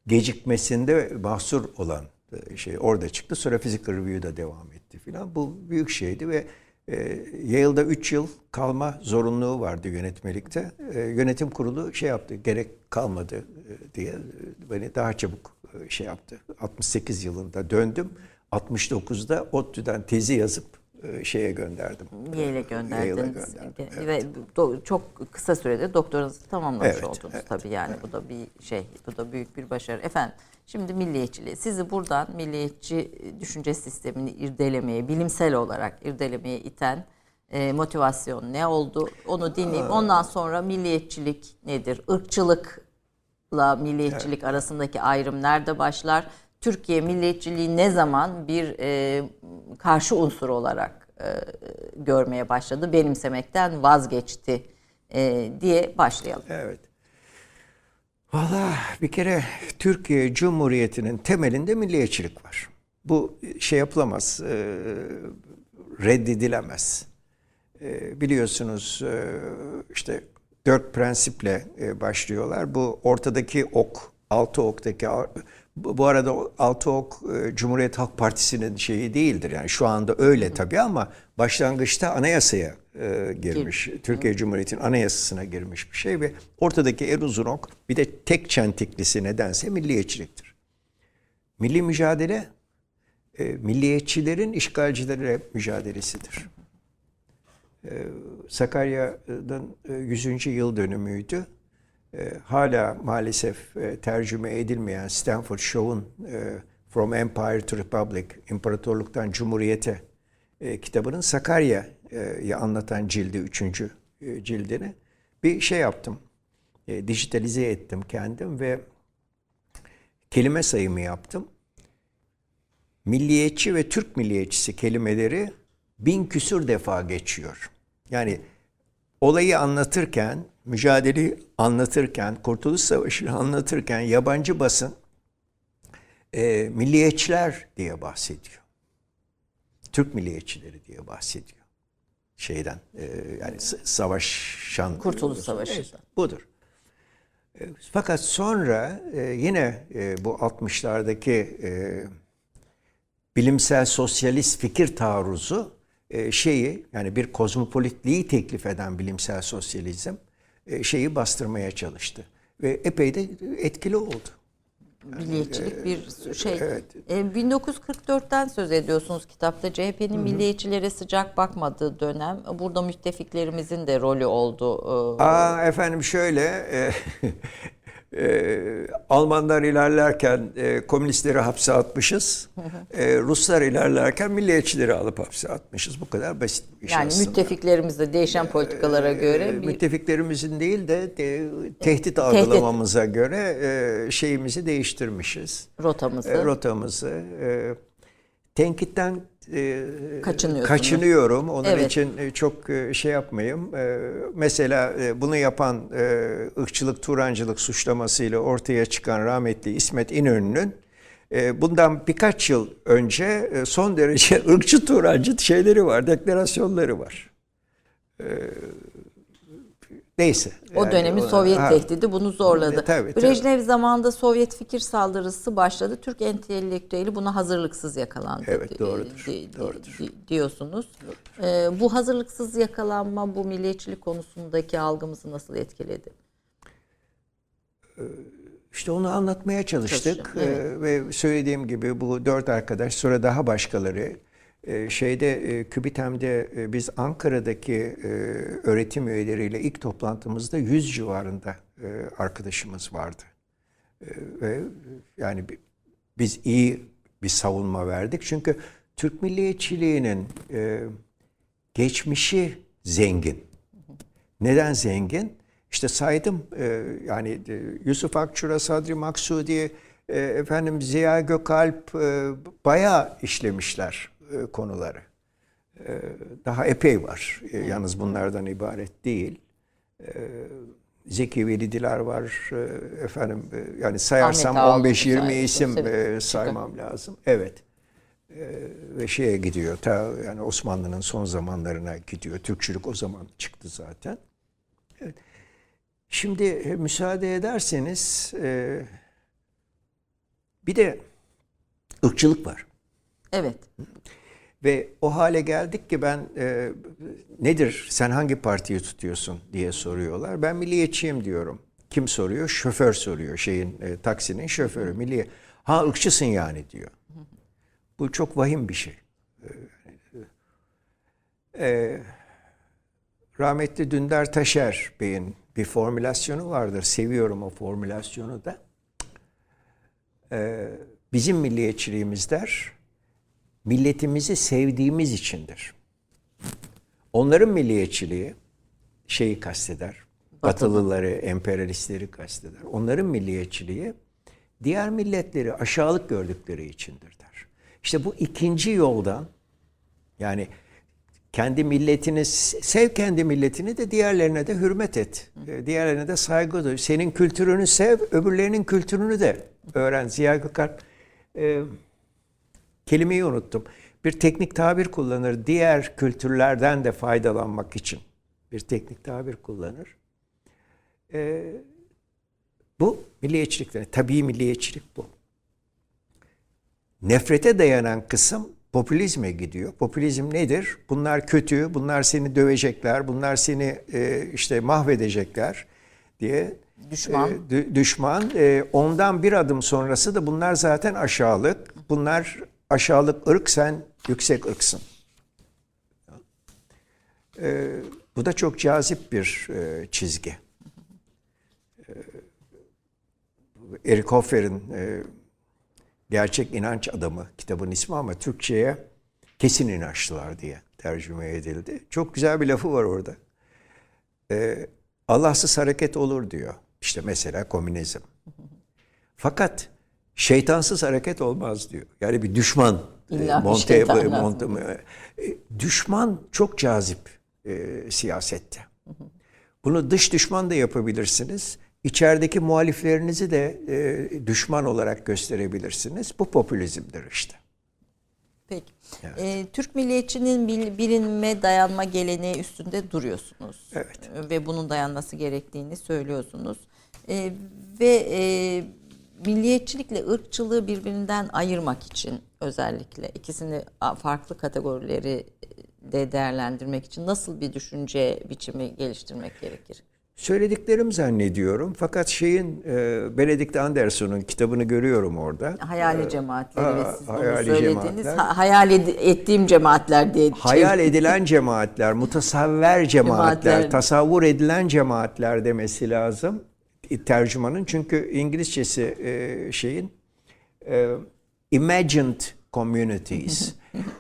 Speaker 2: Gecikmesinde mahsur olan e, şey orada çıktı. Sonra Physical Review'da devam etti filan. Bu büyük şeydi ve e, Yale'da 3 yıl kalma zorunluluğu vardı yönetmelikte. E, yönetim kurulu şey yaptı, gerek kalmadı e, diye e, beni daha çabuk e, şey yaptı. 68 yılında döndüm. 69'da ODTÜ'den tezi yazıp e, şeye gönderdim.
Speaker 3: Yale'e gönderdiniz.
Speaker 2: Yale'e gönderdim,
Speaker 3: Ve
Speaker 2: evet.
Speaker 3: do- çok kısa sürede doktoranızı tamamlamış
Speaker 2: Evet,
Speaker 3: oldunuz
Speaker 2: evet,
Speaker 3: tabii yani. Bu da bir şey, bu da büyük bir başarı. Efendim, şimdi milliyetçiliği. Sizi buradan milliyetçi düşünce sistemini irdelemeye, bilimsel olarak irdelemeye iten e, motivasyon ne oldu? Onu dinleyip ondan sonra milliyetçilik nedir? Irkçılıkla milliyetçilik arasındaki ayrım nerede başlar? Türkiye milliyetçiliği ne zaman bir e, karşı unsur olarak e, görmeye başladı, benimsemekten vazgeçti e, diye başlayalım.
Speaker 2: Evet. Valla bir kere Türkiye Cumhuriyeti'nin temelinde milliyetçilik var. Bu şey yapılamaz, e, reddedilemez. E, biliyorsunuz e, işte dört prensiple e, başlıyorlar. Bu ortadaki ok, altı oktaki bu arada o altı ok e, Cumhuriyet Halk Partisi'nin şeyi değildir. Yani şu anda öyle tabii ama başlangıçta anayasaya e, girmiş. Türkiye Cumhuriyeti'nin anayasasına girmiş bir şey ve ortadaki en uzun ok bir de tek çentiklisi nedense milliyetçiliktir. Milli mücadele e, milliyetçilerin işgalcilerle mücadelesidir. E, Sakarya'nın e, 100. yıl dönümüydü. E, hala maalesef e, tercüme edilmeyen Stanford Shaw'un e, From Empire to Republic, İmparatorluktan Cumhuriyete e, kitabının Sakarya'yı anlatan cildi, üçüncü cildini bir şey yaptım. E, dijitalize ettim kendim ve kelime sayımı yaptım. Milliyetçi ve Türk milliyetçisi kelimeleri bin küsur defa geçiyor. Yani olayı anlatırken, mücadeleyi anlatırken, Kurtuluş Savaşı'nı anlatırken yabancı basın e, milliyetçiler diye bahsediyor. Türk milliyetçileri diye bahsediyor. Şeyden e, yani savaşan
Speaker 3: Kurtuluş Savaşı'ndan.
Speaker 2: Evet, budur. E, Fakat sonra e, yine e, bu 60'lardaki e, bilimsel sosyalist fikir taarruzu e, şeyi yani bir kozmopolitliği teklif eden bilimsel sosyalizm şeyi bastırmaya çalıştı. ve epey de etkili oldu.
Speaker 3: Milliyetçilik bir şey.
Speaker 2: evet.
Speaker 3: E, 1944'ten söz ediyorsunuz kitapta. CHP'nin milliyetçilere sıcak bakmadığı dönem. Burada müttefiklerimizin de rolü oldu. E,
Speaker 2: Aa efendim şöyle e, Almanlar ilerlerken e, komünistleri hapse atmışız. E, Ruslar ilerlerken milliyetçileri alıp hapse atmışız. Bu kadar basit bir şey
Speaker 3: yani
Speaker 2: aslında.
Speaker 3: müttefiklerimiz de değişen politikalara
Speaker 2: E,
Speaker 3: göre bir
Speaker 2: müttefiklerimizin değil de, de tehdit algılamamıza göre e, şeyimizi değiştirmişiz.
Speaker 3: rotamızı.
Speaker 2: E, rotamızı. E, tenkitten. Kaçınıyorum. Onun
Speaker 3: Evet.
Speaker 2: için e, çok e, şey yapmayayım. E, mesela e, bunu yapan e, ırkçılık, turancılık suçlamasıyla ortaya çıkan rahmetli İsmet İnönü'nün e, bundan birkaç yıl önce e, son derece ırkçı, turancı şeyleri var, deklarasyonları var. Neyse.
Speaker 3: O
Speaker 2: Yani
Speaker 3: dönemin
Speaker 2: o-
Speaker 3: Sovyet
Speaker 2: ha.
Speaker 3: tehdidi bunu zorladı.
Speaker 2: E, tabii, tabii.
Speaker 3: Brejnev zamanında Sovyet fikir saldırısı başladı. Türk entelektüeli buna hazırlıksız yakalandı.
Speaker 2: Evet, doğrudur,
Speaker 3: di-
Speaker 2: doğrudur.
Speaker 3: di- diyorsunuz. Ee, bu hazırlıksız yakalanma bu milliyetçilik konusundaki algımızı nasıl etkiledi?
Speaker 2: İşte onu anlatmaya çalıştık
Speaker 3: Çalışın, evet.
Speaker 2: Ee, ve söylediğim gibi bu dört arkadaş sonra daha başkaları şeyde e, Kübitem'de e, biz Ankara'daki e, öğretim üyeleriyle ilk toplantımızda 100 civarında arkadaşımız vardı. E, Ve yani bi- biz iyi bir savunma verdik. Çünkü Türk milliyetçiliğinin geçmişi zengin. Neden zengin? İşte saydım yani Yusuf Akçura, Sadri Maksudi, efendim Ziya Gökalp bayağı işlemişler konuları. E, daha epey var. E, yalnız bunlardan ibaret değil. E, Zeki Velidiler var. E, efendim e, yani sayarsam
Speaker 3: Ahmet Ağaoğlu
Speaker 2: 15-20
Speaker 3: sayesinde,
Speaker 2: isim e, saymam lazım. Evet ve şeye gidiyor. Ta yani Osmanlı'nın son zamanlarına gidiyor. Türkçülük o zaman çıktı zaten. Evet. Şimdi e, müsaade ederseniz e, bir de ırkçılık var.
Speaker 3: Evet.
Speaker 2: Ve o hale geldik ki ben e, nedir sen hangi partiyi tutuyorsun diye soruyorlar. Ben milliyetçiyim diyorum. Kim soruyor? Şoför soruyor şeyin e, taksinin şoförü. Milliye. Ha ırkçısın yani diyor. Bu çok vahim bir şey. Ee, rahmetli Dündar Taşer Bey'in bir formülasyonu vardır. Seviyorum o formülasyonu da. Ee, bizim milliyetçiliğimiz der, milletimizi sevdiğimiz içindir. Onların milliyetçiliği şeyi kasteder. Batılıları, emperyalistleri kasteder. Onların milliyetçiliği diğer milletleri aşağılık gördükleri içindir der. İşte bu ikinci yoldan yani kendi milletini sev kendi milletini de diğerlerine de hürmet et. E, Diğerlerine de saygı duy. Senin kültürünü sev, öbürlerinin kültürünü de öğren. Ziya Gökalp e, kelimeyi unuttum. Bir teknik tabir kullanır. Diğer kültürlerden de faydalanmak için bir teknik tabir kullanır. E, bu milliyetçilik. Tabii milliyetçilik bu. Nefrete dayanan kısım popülizme gidiyor. Popülizm nedir? Bunlar kötü, bunlar seni dövecekler, bunlar seni e, işte mahvedecekler diye
Speaker 3: Düşman.
Speaker 2: e, dü- düşman. E, ondan bir adım sonrası da bunlar zaten aşağılık. Bunlar aşağılık ırk, sen yüksek ırksın. E, bu da çok cazip bir e, çizgi. E, Eric Hoffer'in e, Gerçek İnanç Adamı kitabın ismi ama Türkçe'ye kesin inançlılar diye tercüme edildi. Çok güzel bir lafı var orada. Ee, Allahsız hareket olur diyor. İşte mesela komünizm. Fakat şeytansız hareket olmaz diyor. Yani bir düşman.
Speaker 3: İlla bir
Speaker 2: monte-
Speaker 3: lazım.
Speaker 2: monte- e, düşman çok cazip e, siyasette. Bunu dış düşman da yapabilirsiniz. İçerideki muhaliflerinizi de e, düşman olarak gösterebilirsiniz. Bu popülizmdir işte.
Speaker 3: Peki. Ee, Türk milliyetçinin bil- bilinme dayanma geleneği üstünde duruyorsunuz.
Speaker 2: Evet.
Speaker 3: Ve bunun dayanması gerektiğini söylüyorsunuz. Ee, ve e, milliyetçilikle ırkçılığı birbirinden ayırmak için özellikle ikisini farklı kategorileri de değerlendirmek için nasıl bir düşünce biçimi geliştirmek gerekir?
Speaker 2: Söylediklerim zannediyorum. Fakat şeyin e, Benedict Anderson'un kitabını görüyorum orada.
Speaker 3: Hayali cemaatleri
Speaker 2: Aa,
Speaker 3: ve siz bunu
Speaker 2: hayali
Speaker 3: söylediğiniz
Speaker 2: cemaatler.
Speaker 3: ha- hayal ed- ettiğim cemaatler diye
Speaker 2: Hayal edilen cemaatler, mutasavver cemaatler,
Speaker 3: Cemaatler.
Speaker 2: tasavvur edilen cemaatler demesi lazım e, tercümanın. Çünkü İngilizcesi e, şeyin e, imagined communities,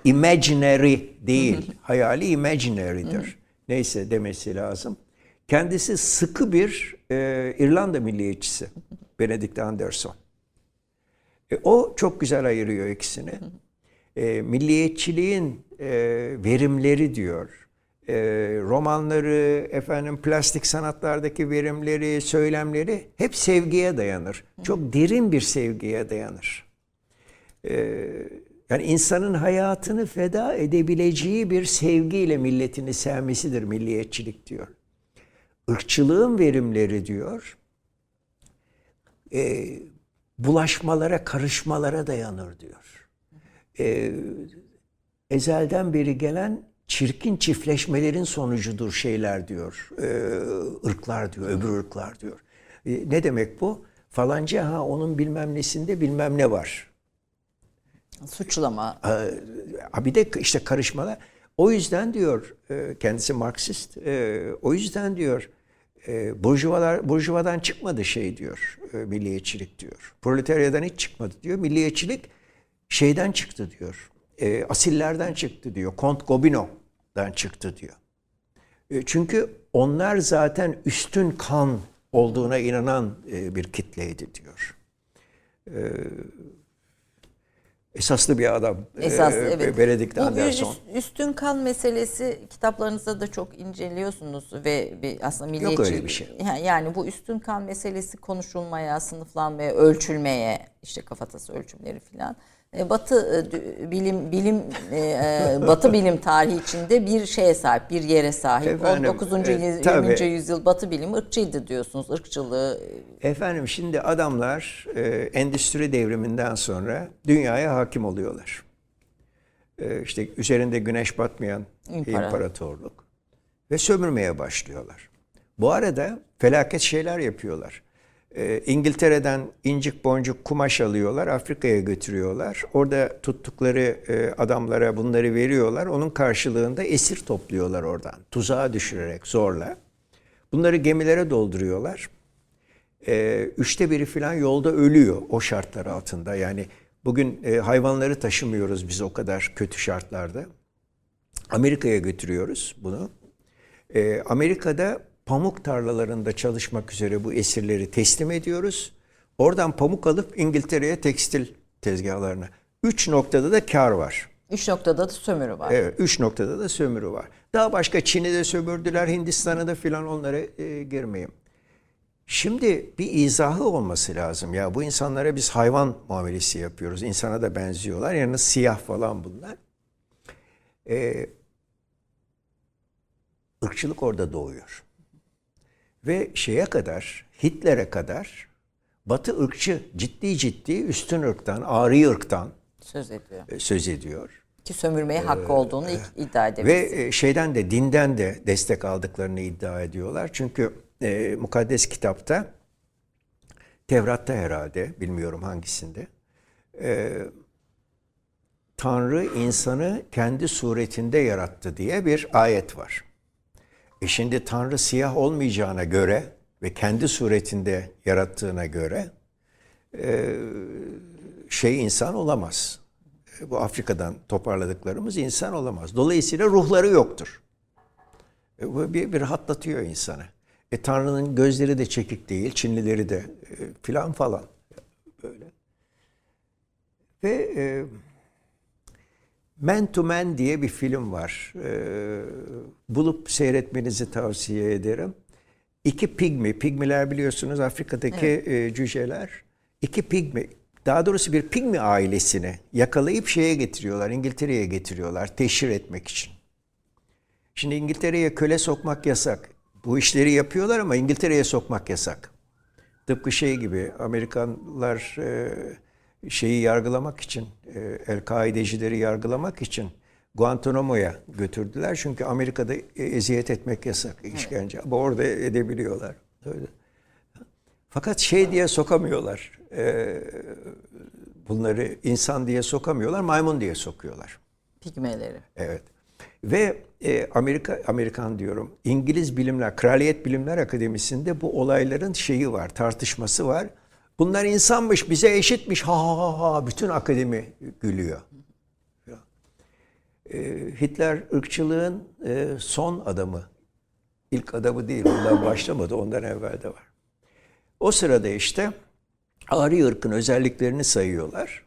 Speaker 2: imaginary değil, hayali imaginary'dir. Neyse demesi lazım. Kendisi sıkı bir e, İrlanda milliyetçisi, Benedict Anderson. E, o çok güzel ayırıyor ikisini. E, milliyetçiliğin e, verimleri diyor. E, romanları, efendim plastik sanatlardaki verimleri, söylemleri hep sevgiye dayanır. Çok derin bir sevgiye dayanır. E, yani insanın hayatını feda edebileceği bir sevgiyle milletini sevmesidir milliyetçilik diyor. Irkçılığın verimleri diyor e, bulaşmalara, karışmalara dayanır diyor. E, ezelden beri gelen çirkin çiftleşmelerin sonucudur şeyler diyor. E, ırklar diyor, öbür ırklar diyor. E, ne demek bu? Falanca ha onun bilmem nesinde bilmem ne var.
Speaker 3: suçlama.
Speaker 2: Ha bir de işte karışmalar. O yüzden diyor e, kendisi Marksist. e, O yüzden diyor e, burjuvalar burjuvadan çıkmadı şey diyor. e, Milliyetçilik diyor. Proletaryadan hiç çıkmadı diyor. Milliyetçilik şeyden çıktı diyor. E, Asillerden çıktı diyor. Kont Gobineau'dan çıktı diyor. E, Çünkü onlar zaten üstün kan olduğuna inanan e, bir kitleydi diyor. E, Esaslı bir adam.
Speaker 3: Esas
Speaker 2: e,
Speaker 3: evet.
Speaker 2: Benedict
Speaker 3: Bu
Speaker 2: Anderson.
Speaker 3: üst- üstün kan meselesi kitaplarınızda da çok inceliyorsunuz ve bir aslında milliyetçi
Speaker 2: öyle bir şey.
Speaker 3: Yani bu üstün kan meselesi konuşulmaya, sınıflanmaya, ölçülmeye işte kafatası ölçümleri filan. E, Batı e, bilim bilim e, Batı bilim tarihi içinde bir şeye sahip, bir yere sahip.
Speaker 2: Efendim,
Speaker 3: 19.
Speaker 2: e,
Speaker 3: yüzyıl,
Speaker 2: tabii.
Speaker 3: 20. yüzyıl Batı bilim ırkçıydı diyorsunuz. Irkçılığı
Speaker 2: Efendim şimdi adamlar e, endüstri devriminden sonra dünyaya hakim oluyorlar. E, işte üzerinde güneş batmayan
Speaker 3: İmpara-
Speaker 2: imparatorluk ve sömürmeye başlıyorlar. Bu arada felaket şeyler yapıyorlar. E, İngiltere'den incik boncuk kumaş alıyorlar, Afrika'ya götürüyorlar. Orada tuttukları e, adamlara bunları veriyorlar. Onun karşılığında esir topluyorlar oradan. Tuzağa düşürerek zorla. Bunları gemilere dolduruyorlar. E, üçte biri falan yolda ölüyor o şartlar altında. Yani bugün e, hayvanları taşımıyoruz biz o kadar kötü şartlarda. Amerika'ya götürüyoruz bunu. E, Amerika'da pamuk tarlalarında çalışmak üzere bu esirleri teslim ediyoruz. Oradan pamuk alıp İngiltere'ye tekstil tezgahlarına. Üç noktada da kar var.
Speaker 3: üç noktada da sömürü var.
Speaker 2: Evet, üç noktada da sömürü var. Daha başka Çin'i de sömürdüler, Hindistan'ı da filan onlara e, girmeyeyim. Şimdi bir izahı olması lazım. Ya bu insanlara biz hayvan muamelesi yapıyoruz. İnsana da benziyorlar. Yani siyah falan bunlar. Ee, ırkçılık orada doğuyor. Ve şeye kadar, Hitler'e kadar Batı ırkçı, ciddi ciddi üstün ırktan, ari ırktan
Speaker 3: Söz ediyor.
Speaker 2: e, söz ediyor.
Speaker 3: Ki sömürmeye hakkı olduğunu iddia edebiliriz.
Speaker 2: Ve e, şeyden de dinden de destek aldıklarını iddia ediyorlar. Çünkü e, mukaddes kitapta Tevrat'ta herhalde bilmiyorum hangisinde e, Tanrı insanı kendi suretinde yarattı diye bir ayet var. E şimdi Tanrı siyah olmayacağına göre ve kendi suretinde yarattığına göre e, şey insan olamaz. E, Bu Afrika'dan toparladıklarımız insan olamaz. Dolayısıyla ruhları yoktur. E, Bu bir, bir rahatlatıyor insanı. E Tanrı'nın gözleri de çekik değil, Çinlileri de filan falan. Böyle. Ve e, Man to Man diye bir film var. E, bulup seyretmenizi tavsiye ederim. İki pigmi, pigmiler biliyorsunuz Afrika'daki e, cüceler. İki pigmi, daha doğrusu bir pigmi ailesini yakalayıp şeye getiriyorlar, İngiltere'ye getiriyorlar teşhir etmek için. Şimdi İngiltere'ye köle sokmak yasak. Bu işleri yapıyorlar ama İngiltere'ye sokmak yasak. Tıpkı şey gibi Amerikanlar e, şeyi yargılamak için, e, El-Kaidecileri yargılamak için Guantanamo'ya götürdüler. Çünkü Amerika'da e- eziyet etmek yasak, işkence. Ama orada edebiliyorlar. Öyle. Fakat şey diye sokamıyorlar. e, bunları insan diye sokamıyorlar, maymun diye sokuyorlar.
Speaker 3: Pigmeleri.
Speaker 2: Evet. Ve e, Amerika Amerikan diyorum. İngiliz Bilimler Kraliyet Bilimler Akademisi'nde bu olayların şeyi var, tartışması var. Bunlar insanmış, bize eşitmiş. Ha ha ha ha bütün akademi gülüyor. E, Hitler ırkçılığın e, son adamı. İlk adamı değil. Ondan başlamadı. Ondan evvel de var. O sırada işte Ari ırkın özelliklerini sayıyorlar.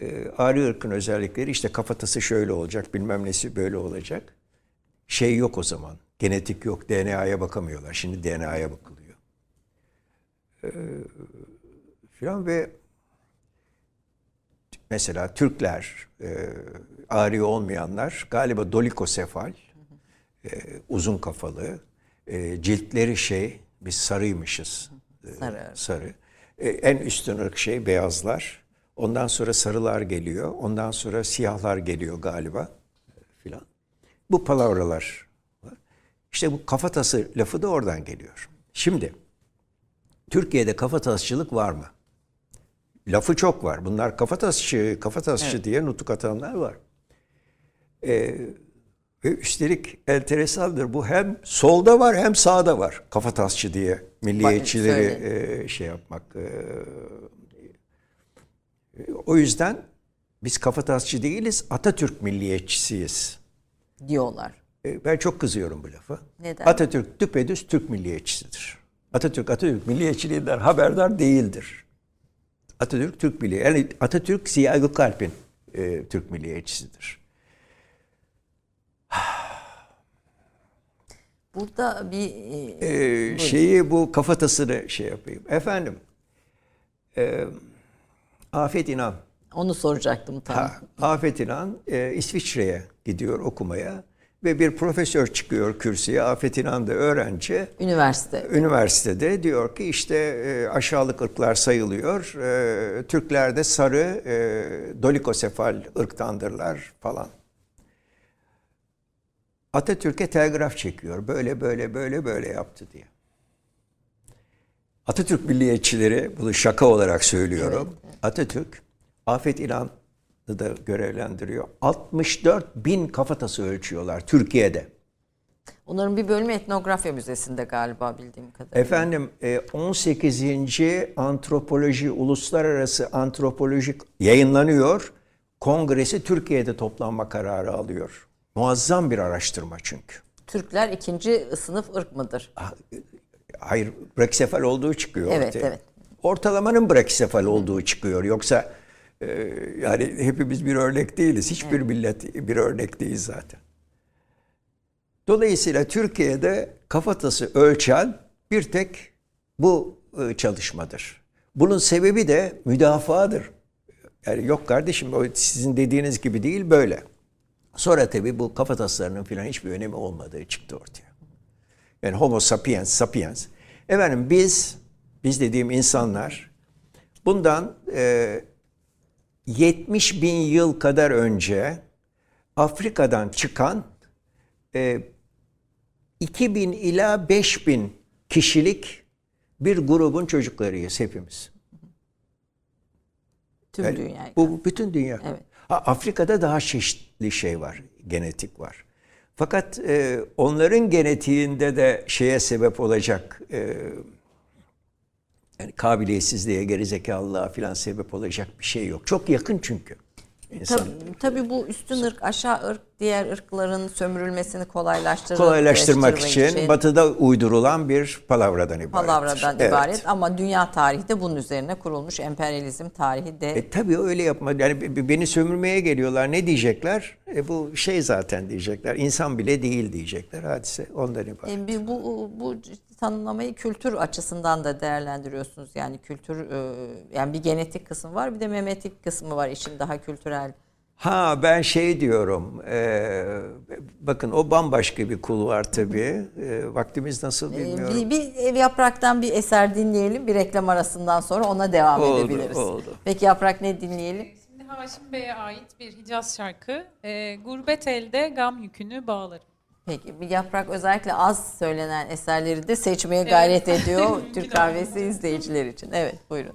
Speaker 2: Ee, Ari ırkın özellikleri işte kafatası şöyle olacak, bilmem nesi böyle olacak. Şey yok o zaman. Genetik yok. DNA'ya bakamıyorlar. Şimdi DNA'ya bakılıyor. Ee, filan ve mesela Türkler, e, Ari olmayanlar galiba dolikosefal, e, uzun kafalı, e, ciltleri şey, biz sarıymışız. E,
Speaker 3: Sarı.
Speaker 2: sarı. E, en üstün ırk şey beyazlar. Ondan sonra sarılar geliyor. Ondan sonra siyahlar geliyor galiba e, filan. Bu palavralar var. İşte bu kafatası lafı da oradan geliyor. Şimdi Türkiye'de kafatasçılık var mı? Lafı çok var. Bunlar kafatasçı, kafatasçı diye nutuk atanlar var. Ee, ve üstelik enteresandır. Bu hem solda var hem sağda var. Kafatasçı diye milliyetçileri e, şey yapmak. e, o yüzden biz kafatasçı değiliz, Atatürk milliyetçisiyiz.
Speaker 3: diyorlar.
Speaker 2: E, Ben çok kızıyorum bu lafa.
Speaker 3: Neden?
Speaker 2: Atatürk düpedüz Türk milliyetçisidir. Atatürk Atatürk milliyetçiliğinden haberdar değildir. Atatürk Türk milli. Yani Atatürk Ziya Gökalp'in e, Türk milliyetçisidir.
Speaker 3: Burada bir e,
Speaker 2: Ee, şeyi bu kafatasını şey yapayım. Efendim, e, Afet İnan,
Speaker 3: onu soracaktım tam.
Speaker 2: ha, Afet İnan e, İsviçre'ye gidiyor okumaya ve bir profesör çıkıyor kürsüye. Afet İnan da öğrenci.
Speaker 3: Üniversite.
Speaker 2: Üniversitede diyor ki işte e, aşağılık ırklar sayılıyor. E, Türkler de sarı e, dolikosefal ırktandırlar falan. Atatürk'e telgraf çekiyor. Böyle böyle böyle böyle yaptı diye. Atatürk milliyetçileri bunu şaka olarak söylüyorum. Atatürk Afet İlhan'ı da görevlendiriyor. 64 bin kafatası ölçüyorlar Türkiye'de.
Speaker 3: Onların bir bölümü etnografya müzesinde galiba bildiğim kadarıyla.
Speaker 2: Efendim e, 18. Antropoloji Uluslararası Antropolojik yayınlanıyor. Kongresi Türkiye'de toplanma kararı alıyor. Muazzam bir araştırma çünkü.
Speaker 3: Türkler ikinci sınıf ırk mıdır?
Speaker 2: Hayır, brakisefal olduğu çıkıyor
Speaker 3: Evet,
Speaker 2: ortaya.
Speaker 3: evet.
Speaker 2: Ortalamanın brakisefal olduğu çıkıyor. Yoksa e, yani hepimiz bir örnek değiliz. Hiçbir millet bir örnek değil zaten. Dolayısıyla Türkiye'de kafatası ölçen bir tek bu e, çalışmadır. Bunun sebebi de müdafaadır. Yani yok kardeşim o sizin dediğiniz gibi değil böyle. Sonra tabii bu kafataslarının falan hiçbir önemi olmadığı çıktı ortaya. Yani homo sapiens, sapiens. Efendim biz, biz dediğim insanlar bundan e, 70 bin yıl kadar önce Afrika'dan çıkan e, 2000 ila 5000 kişilik bir grubun çocuklarıyız hepimiz.
Speaker 3: Tüm
Speaker 2: Yani
Speaker 3: dünya.
Speaker 2: Bu bütün dünya.
Speaker 3: Evet.
Speaker 2: Ha, Afrika'da daha çeşitli şey var, genetik var. Fakat e, onların genetiğinde de şeye sebep olacak, e, yani kabiliyetsizliğe, gerizekalılığa falan sebep olacak bir şey yok. Çok yakın çünkü. İnsan
Speaker 3: Tabii, tabii bu üstün ırk, aşağı ırk, diğer ırkların sömürülmesini kolaylaştırmak,
Speaker 2: kolaylaştırmak
Speaker 3: değiştirmek
Speaker 2: için, batıda uydurulan bir palavradan ibaret.
Speaker 3: palavradan
Speaker 2: Evet.
Speaker 3: ibaret ama dünya tarihi de bunun üzerine kurulmuş. Emperyalizm tarihi de
Speaker 2: E tabii öyle yapma. Yani beni sömürmeye geliyorlar. Ne diyecekler? E bu şey zaten diyecekler. İnsan bile değil diyecekler. Hadise ondan ibaret.
Speaker 3: E, bir bu bu tanımlamayı kültür açısından da değerlendiriyorsunuz. Yani kültür e, yani bir genetik kısmı var, bir de memetik kısmı var işin daha kültürel.
Speaker 2: Ha ben şey diyorum. e, bakın o bambaşka bir kul var tabii. E, vaktimiz nasıl
Speaker 3: E,
Speaker 2: bilmiyorum.
Speaker 3: bir, bir ev yapraktan bir eser dinleyelim. Bir reklam arasından sonra ona devam
Speaker 2: Oldu,
Speaker 3: edebiliriz.
Speaker 2: oldu.
Speaker 3: Peki yaprak ne dinleyelim?
Speaker 1: Şimdi
Speaker 3: Haşim Bey'e ait bir Hicaz şarkı. Ee, Gurbet elde gam yükünü bağlarım.
Speaker 1: Peki bir yaprak özellikle az söylenen eserleri de seçmeye gayret ediyor Türk kahvesi izleyiciler için. Evet buyurun.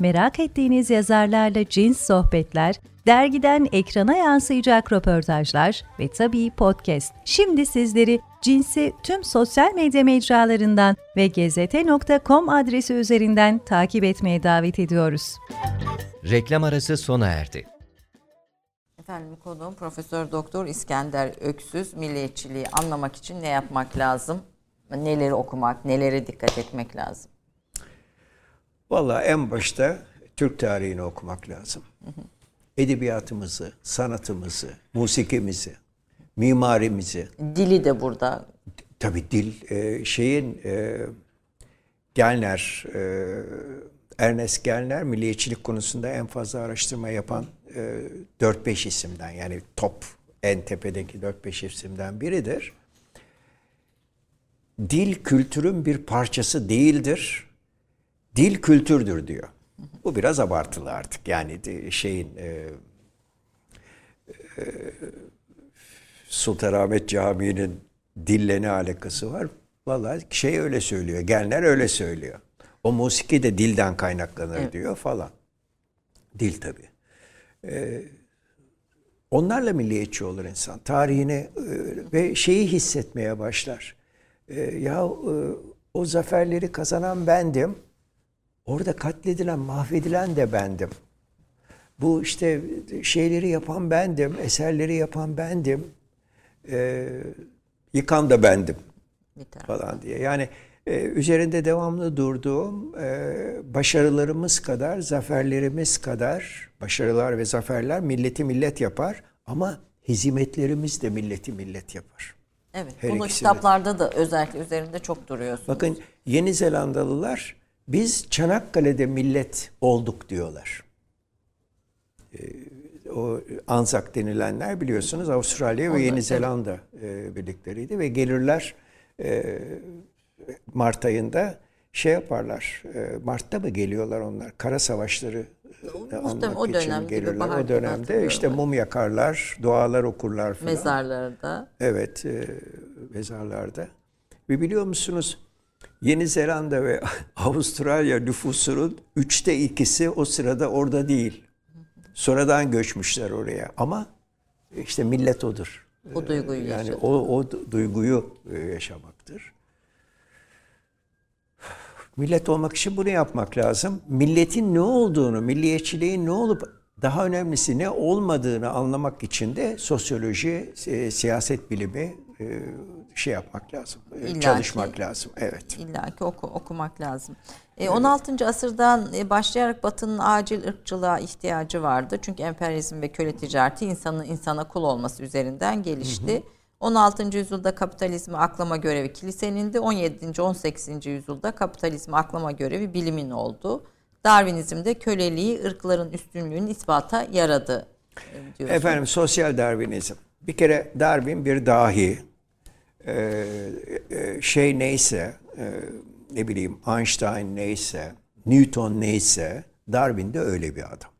Speaker 6: merak ettiğiniz yazarlarla cins sohbetler, dergiden ekrana yansıyacak röportajlar ve tabii podcast. Şimdi sizleri Cins'i tüm sosyal medya mecralarından ve gezete.com adresi üzerinden takip etmeye davet ediyoruz.
Speaker 5: Reklam arası sona erdi.
Speaker 1: Efendim konuğum Profesör Doktor İskender Öksüz. Milliyetçiliği anlamak için ne yapmak lazım? Neleri okumak, nelere dikkat etmek lazım?
Speaker 2: Vallahi en başta Türk tarihini okumak lazım. Edebiyatımızı, sanatımızı, musikimizi, mimarimizi,
Speaker 1: Dili de burada.
Speaker 2: tabii dil e, şeyin e, Gelner, e, Ernest Gelner milliyetçilik konusunda en fazla araştırma yapan e, 4-5 isimden yani top en tepedeki 4-5 isimden biridir. Dil kültürün bir parçası değildir. Dil kültürdür diyor. Bu biraz abartılı artık. Yani de- şeyin e, e, Sultanahmet Camii'nin dille ne alakası var? Vallahi şey öyle söylüyor. Genler öyle söylüyor. O musiki de dilden kaynaklanır diyor falan. Dil tabii. Ee, onlarla milliyetçi olur insan. Tarihini e, ve şeyi hissetmeye başlar. Ee, ya e, o zaferleri kazanan bendim. Orada katledilen, mahvedilen de bendim. Bu işte şeyleri yapan bendim, eserleri yapan bendim. Ee, yıkan da bendim falan diye. Yani e, üzerinde devamlı durduğum e, başarılarımız kadar, zaferlerimiz kadar, başarılar ve zaferler milleti millet yapar ama hizmetlerimiz de milleti millet yapar.
Speaker 1: Evet.
Speaker 2: Her
Speaker 1: Bunu
Speaker 2: ikisi de.
Speaker 1: kitaplarda da özellikle üzerinde çok duruyorsunuz.
Speaker 2: Bakın Yeni Zelandalılar biz Çanakkale'de millet olduk diyorlar. Ee, o Anzak denilenler biliyorsunuz Avustralya ve Yeni Zelanda e, birlikleriydi ve gelirler e, Mart ayında şey yaparlar. e, Mart'ta mı geliyorlar onlar? Kara savaşları
Speaker 3: Muhtemelen o
Speaker 2: anmak için gelirler.
Speaker 3: bahar
Speaker 2: O dönemde işte mum yakarlar, dualar okurlar falan.
Speaker 3: Mezarlarda.
Speaker 2: Evet, mezarlarda. Ve biliyor musunuz Yeni Zelanda ve Avustralya nüfusunun üçte ikisi o sırada orada değil. Sonradan göçmüşler oraya. Ama işte millet odur.
Speaker 3: O duyguyu
Speaker 2: Yani o, o du- duyguyu e, yaşamaktır. Millet olmak için bunu yapmak lazım. Milletin ne olduğunu, milliyetçiliğin ne olup daha önemlisi ne olmadığını anlamak için de sosyoloji, e, siyaset bilimi e, şey yapmak lazım. e,
Speaker 3: İlla
Speaker 2: çalışmak lazım. Evet.
Speaker 3: İlla ki oku, okumak lazım. E, 16. asırdan e, başlayarak Batı'nın acil ırkçılığa ihtiyacı vardı. Çünkü emperyalizm ve köle ticareti insanın insana kul olması üzerinden gelişti. 16. yüzyılda kapitalizmi aklama görevi kilisenin de 17. 18. yüzyılda kapitalizmi aklama görevi bilimin oldu. Darwinizmde köleliği ırkların üstünlüğünün ispata yaradı e, diyorsun.
Speaker 2: Efendim sosyal Darwinizm. Bir kere Darwin bir dahi. Ee, e, şey neyse, e, ne bileyim Einstein neyse, Newton neyse, Darwin de öyle bir adam.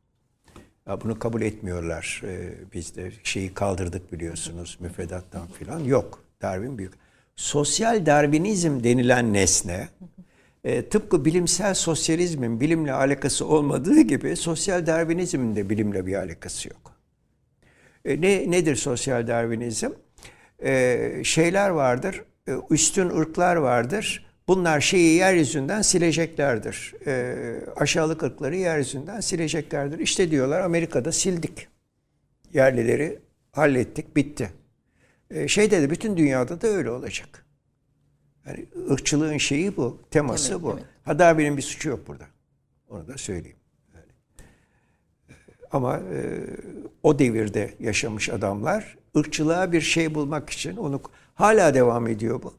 Speaker 2: Ya bunu kabul etmiyorlar. Ee, biz de şeyi kaldırdık biliyorsunuz müfredattan filan. Yok. Darwin büyük. Sosyal Darwinizm denilen nesne e, tıpkı bilimsel sosyalizmin bilimle alakası olmadığı gibi sosyal Darwinizmin de bilimle bir alakası yok. E, ne nedir sosyal Darwinizm? E, şeyler vardır, e, üstün ırklar vardır. Bunlar şeyi yeryüzünden sileceklerdir. E, aşağılık ırkları yeryüzünden sileceklerdir. İşte diyorlar Amerika'da sildik. Yerlileri hallettik, bitti. E, şeyde de bütün dünyada da öyle olacak. Yani ırkçılığın şeyi bu, teması
Speaker 3: Evet,
Speaker 2: bu.
Speaker 3: evet.
Speaker 2: Ha Darwin'in bir suçu yok burada. Onu da söyleyeyim. Ama e, o devirde yaşamış adamlar ırkçılığa bir şey bulmak için onu hala devam ediyor bu.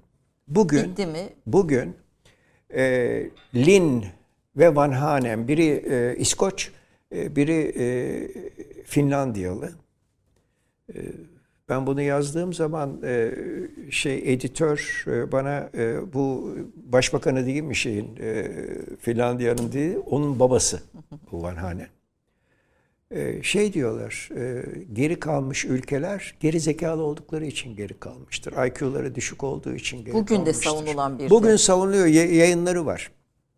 Speaker 2: Bugün
Speaker 3: Bitti mi?
Speaker 2: bugün e, Lin ve Van Hanem biri e, İskoç, e, biri e, Finlandiyalı. E, ben bunu yazdığım zaman e, şey editör e, bana e, bu başbakanı değil mi şeyin e, Finlandiya'nın değil onun babası bu Van Hanem. Ee, şey diyorlar, e, geri kalmış ülkeler geri zekalı oldukları için geri kalmıştır. IQ'ları düşük olduğu için geri
Speaker 3: Bugün de
Speaker 2: kalmıştır.
Speaker 3: savunulan bir
Speaker 2: Bugün
Speaker 3: de.
Speaker 2: savunuluyor, y- yayınları var.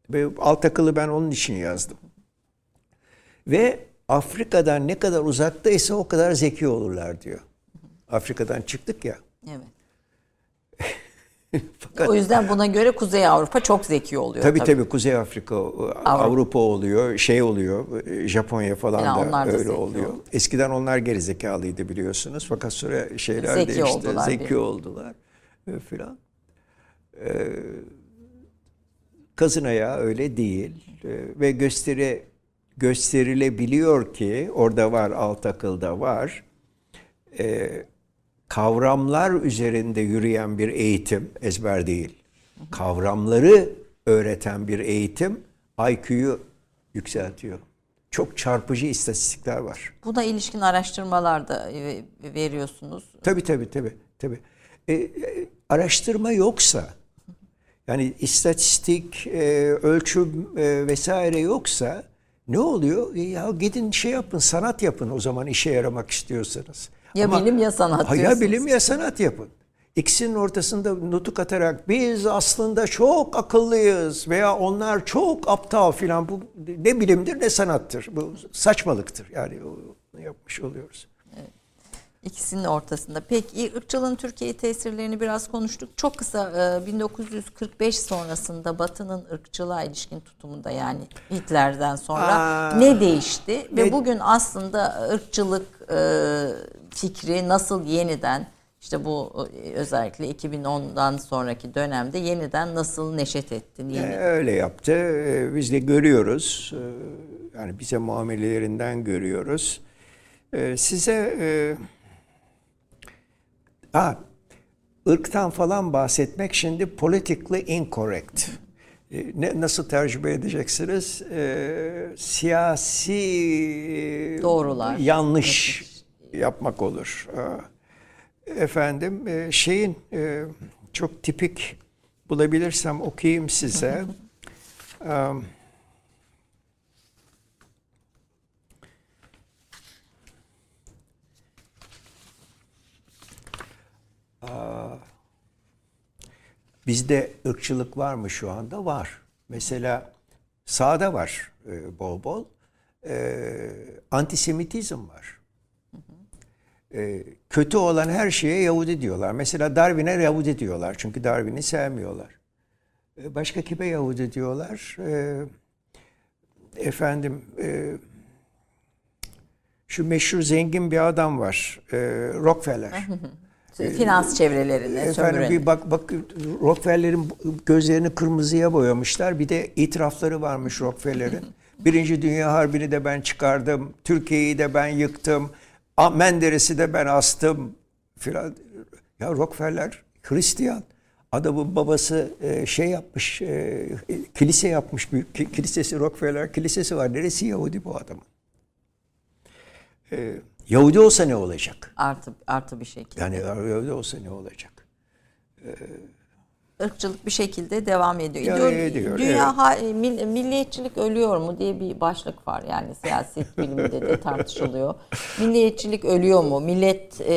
Speaker 2: Ve alt akıllı ben onun için yazdım. Ve Afrika'dan ne kadar uzaktaysa o kadar zeki olurlar diyor. Afrika'dan çıktık ya.
Speaker 3: Evet.
Speaker 2: Fakat
Speaker 3: O yüzden buna göre Kuzey Avrupa çok zeki oluyor.
Speaker 2: Tabii tabii Kuzey Afrika, Avrupa, oluyor, şey oluyor, Japonya falan
Speaker 3: Ya
Speaker 2: da
Speaker 3: da
Speaker 2: öyle oluyor.
Speaker 3: oldu.
Speaker 2: Eskiden onlar gerizekalıydı biliyorsunuz. Fakat sonra şeyler
Speaker 3: Zeki
Speaker 2: değişti,
Speaker 3: oldular
Speaker 2: zeki
Speaker 3: bir.
Speaker 2: oldular e, filan. Ee, kazın ayağı öyle değil Ee, ve gösteri gösterilebiliyor ki orada var alt akılda var. Ee, kavramlar üzerinde yürüyen bir eğitim, ezber değil. Kavramları öğreten bir eğitim IQ'yu yükseltiyor. Çok çarpıcı istatistikler var.
Speaker 3: Buna ilişkin araştırmalar da e, veriyorsunuz.
Speaker 2: Tabii tabii tabii. tabii. E, e, araştırma yoksa, yani istatistik, e, ölçüm e, vesaire yoksa ne oluyor? Ya gidin şey yapın, sanat yapın o zaman işe yaramak istiyorsanız.
Speaker 3: Ya bilim ya sanat
Speaker 2: Ha, Ya bilim ya sanat yapın. İkisinin ortasında nutuk atarak biz aslında çok akıllıyız veya onlar çok aptal filan bu ne bilimdir ne sanattır. Bu saçmalıktır. Yani yapmış oluyoruz.
Speaker 3: İkisinin ortasında. Peki ırkçılığın Türkiye tesirlerini biraz konuştuk. Çok kısa e, 1945 sonrasında Batı'nın ırkçılığa ilişkin tutumunda yani Hitler'den sonra
Speaker 2: Aa,
Speaker 3: ne değişti? Ve
Speaker 2: ne-
Speaker 3: bugün aslında ırkçılık e, fikri nasıl yeniden işte bu e, özellikle 2010'dan sonraki dönemde yeniden nasıl neşet etti? Yeni.
Speaker 2: E, öyle yaptı. E, Biz de görüyoruz. E, Yani bize muamelelerinden görüyoruz. E, Size e, ha, ırktan falan bahsetmek şimdi politically incorrect. E, Ne, nasıl tercüme edeceksiniz? E, siyasi
Speaker 3: Doğrular.
Speaker 2: yanlış yapmak olur. Efendim e, şeyin e, çok tipik bulabilirsem okuyayım size. um, Bizde ırkçılık var mı şu anda? Var. Mesela sağda var e, bol bol. E, antisemitizm var. E, kötü olan her şeye Yahudi diyorlar. Mesela Darwin'e Yahudi diyorlar. Çünkü Darwin'i sevmiyorlar. E, başka kime Yahudi diyorlar? E, efendim e, şu meşhur zengin bir adam var. E, Rockefeller.
Speaker 3: Finans çevrelerine
Speaker 2: Efendim
Speaker 3: sömüren.
Speaker 2: bir bak bak Rockefeller'in gözlerini kırmızıya boyamışlar. Bir de itirafları varmış Rockefeller'in. Birinci Dünya Harbi'ni de ben çıkardım. Türkiye'yi de ben yıktım. Menderes'i de ben astım. Filan. Ya Rockefeller Hristiyan. Adamın babası e, şey yapmış, e, kilise yapmış. Büyük ki- kilisesi Rockefeller kilisesi var. Neresi Yahudi bu adamın? E, Yahudi olsa ne olacak?
Speaker 3: Artı, artı bir şekilde.
Speaker 2: Yani Yahudi olsa ne olacak?
Speaker 3: Irkçılık bir şekilde devam ediyor.
Speaker 2: Ya, ediyor,
Speaker 3: Dünya
Speaker 2: evet.
Speaker 3: ha- mil- milliyetçilik ölüyor mu diye bir başlık var. Yani siyaset biliminde de tartışılıyor. Milliyetçilik ölüyor mu? Millet e,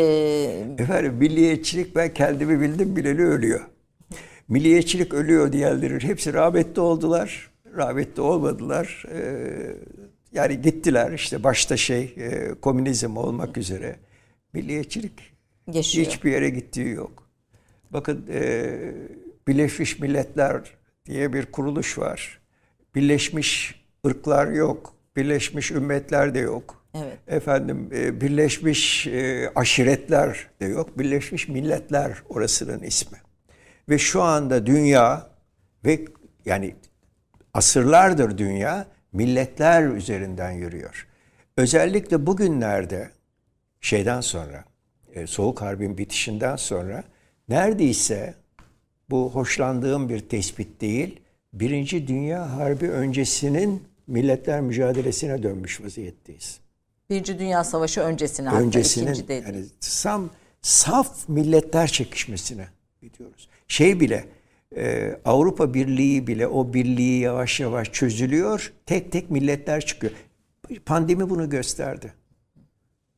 Speaker 2: Efendim milliyetçilik ben kendimi bildim bileli ölüyor. Milliyetçilik ölüyor diyenlerin hepsi rahmetli oldular. Rahmetli olmadılar. Ee, yani gittiler işte başta şey e, komünizm olmak üzere. Milliyetçilik
Speaker 3: yaşıyor.
Speaker 2: hiçbir yere gittiği yok. Bakın e, Birleşmiş Milletler diye bir kuruluş var. Birleşmiş ırklar yok. Birleşmiş ümmetler de yok.
Speaker 3: Evet.
Speaker 2: Efendim e, Birleşmiş e, aşiretler de yok. Birleşmiş Milletler orasının ismi. Ve şu anda dünya ve yani asırlardır dünya milletler üzerinden yürüyor. Özellikle bugünlerde şeyden sonra e, Soğuk Harbi'nin bitişinden sonra neredeyse bu hoşlandığım bir tespit değil, Birinci Dünya Harbi öncesinin milletler mücadelesine dönmüş vaziyetteyiz.
Speaker 3: Birinci Dünya Savaşı öncesine hatta
Speaker 2: Öncesinin
Speaker 3: ikinci değil.
Speaker 2: yani sam, saf milletler çekişmesine gidiyoruz. Şey bile e, Avrupa Birliği bile o birliği yavaş yavaş çözülüyor. Tek tek milletler çıkıyor. Pandemi bunu gösterdi.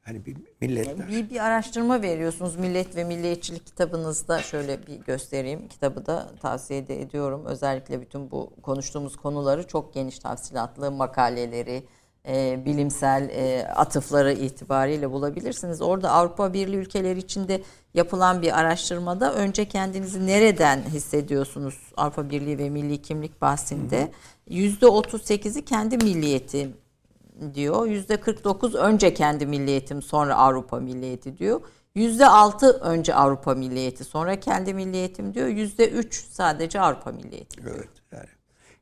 Speaker 2: Hani bir milletler.
Speaker 3: Bir, bir araştırma veriyorsunuz Millet ve Milliyetçilik kitabınızda şöyle bir göstereyim. Kitabı da tavsiye de ediyorum. Özellikle bütün bu konuştuğumuz konuları çok geniş tafsilatlı makaleleri, e, bilimsel e, atıfları itibariyle bulabilirsiniz. Orada Avrupa Birliği ülkeleri içinde yapılan bir araştırmada önce kendinizi nereden hissediyorsunuz Avrupa Birliği ve milli kimlik bahsinde %38'i kendi milliyeti diyor. Yüzde 49 önce kendi milliyetim sonra Avrupa milliyeti diyor. Yüzde 6 önce Avrupa milliyeti sonra kendi milliyetim diyor. Yüzde 3 sadece Avrupa milliyeti.
Speaker 2: Evet. Yani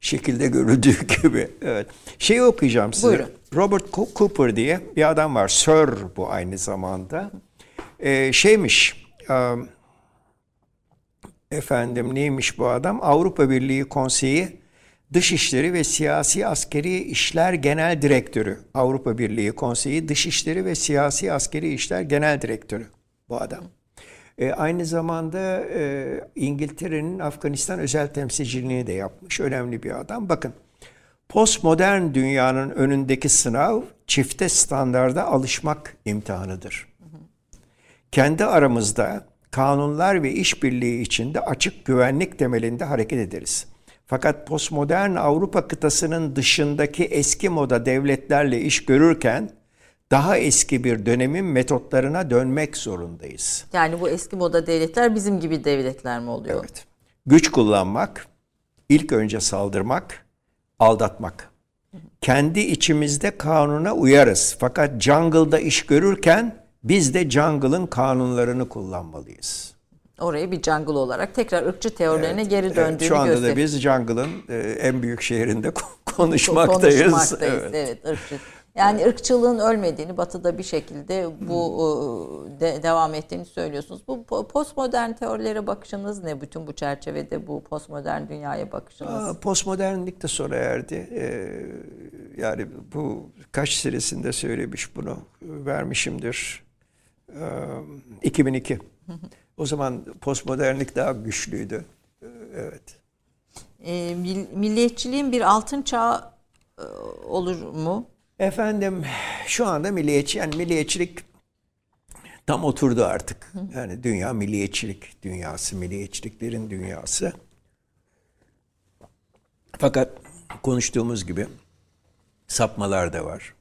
Speaker 2: şekilde görüldüğü gibi. Evet. Şeyi okuyacağım size.
Speaker 3: Buyurun.
Speaker 2: Robert Co- Cooper diye bir adam var. Sir bu aynı zamanda. Ee, şeymiş. um, efendim neymiş bu adam? Avrupa Birliği Konseyi Dışişleri ve Siyasi Askeri İşler Genel Direktörü. Avrupa Birliği Konseyi Dışişleri ve Siyasi Askeri İşler Genel Direktörü bu adam. E, aynı zamanda e, İngiltere'nin Afganistan özel temsilciliğini de yapmış. Önemli bir adam. Bakın postmodern dünyanın önündeki sınav çifte standarda alışmak imtihanıdır. Kendi aramızda kanunlar ve işbirliği içinde açık güvenlik temelinde hareket ederiz. Fakat postmodern Avrupa kıtasının dışındaki eski moda devletlerle iş görürken daha eski bir dönemin metotlarına dönmek zorundayız.
Speaker 3: Yani bu eski moda devletler bizim gibi devletler mi oluyor?
Speaker 2: Evet. Güç kullanmak, ilk önce saldırmak, aldatmak. Kendi içimizde kanuna uyarız. Fakat jungle'da iş görürken biz de jungle'ın kanunlarını kullanmalıyız.
Speaker 3: Oraya bir jungle olarak tekrar ırkçı teorilerine geri
Speaker 2: Evet,
Speaker 3: döndüğünü
Speaker 2: şu anda da
Speaker 3: gösteriyor.
Speaker 2: biz jungle'ın e, en büyük şehrinde konuşmaktayız.
Speaker 3: Konuşmaktayız.
Speaker 2: Evet.
Speaker 3: Evet. ırkçı. Yani ırkçılığın ölmediğini, Batı'da bir şekilde bu ıı, de, devam ettiğini söylüyorsunuz. Bu po- postmodern teorilere bakışınız ne? Bütün bu çerçevede bu postmodern dünyaya bakışınız.
Speaker 2: Aa, Postmodernlik de sona erdi. Ee, yani bu kaç serisinde söylemiş bunu vermişimdir. Ee, 2002. O zaman postmodernlik daha güçlüydü. Ee, Evet.
Speaker 3: e, mil- milliyetçiliğin bir altın çağı e, olur mu?
Speaker 2: Efendim şu anda milliyetçi yani milliyetçilik tam oturdu artık. Yani dünya milliyetçilik dünyası, milliyetçiliklerin dünyası. Fakat konuştuğumuz gibi sapmalar da var.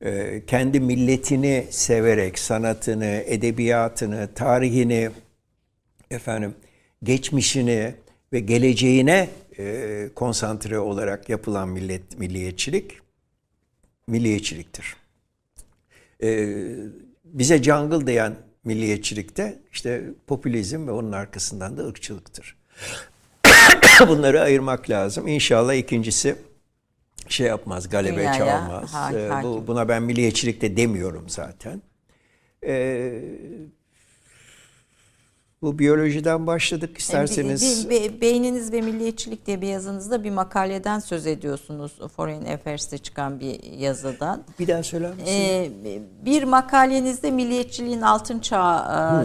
Speaker 2: Ee, kendi milletini severek sanatını, edebiyatını, tarihini, efendim geçmişini ve geleceğine e, konsantre olarak yapılan millet milliyetçilik milliyetçiliktir. Ee, bize jungle diyen milliyetçilikte işte popülizm ve onun arkasından da ırkçılıktır. Bunları ayırmak lazım. İnşallah ikincisi şey yapmaz, galebe
Speaker 3: Dünyaya
Speaker 2: çalmaz.
Speaker 3: ha-
Speaker 2: Ee, bu, buna ben milliyetçilik de demiyorum zaten. Ee, bu biyolojiden başladık isterseniz.
Speaker 3: Bir- bir- beyniniz ve milliyetçilik diye bir yazınızda bir makaleden söz ediyorsunuz. Foreign Affairs'te çıkan bir yazıdan.
Speaker 2: Bir daha söyler misin?
Speaker 3: Ee, bir makalenizde milliyetçiliğin altın çağı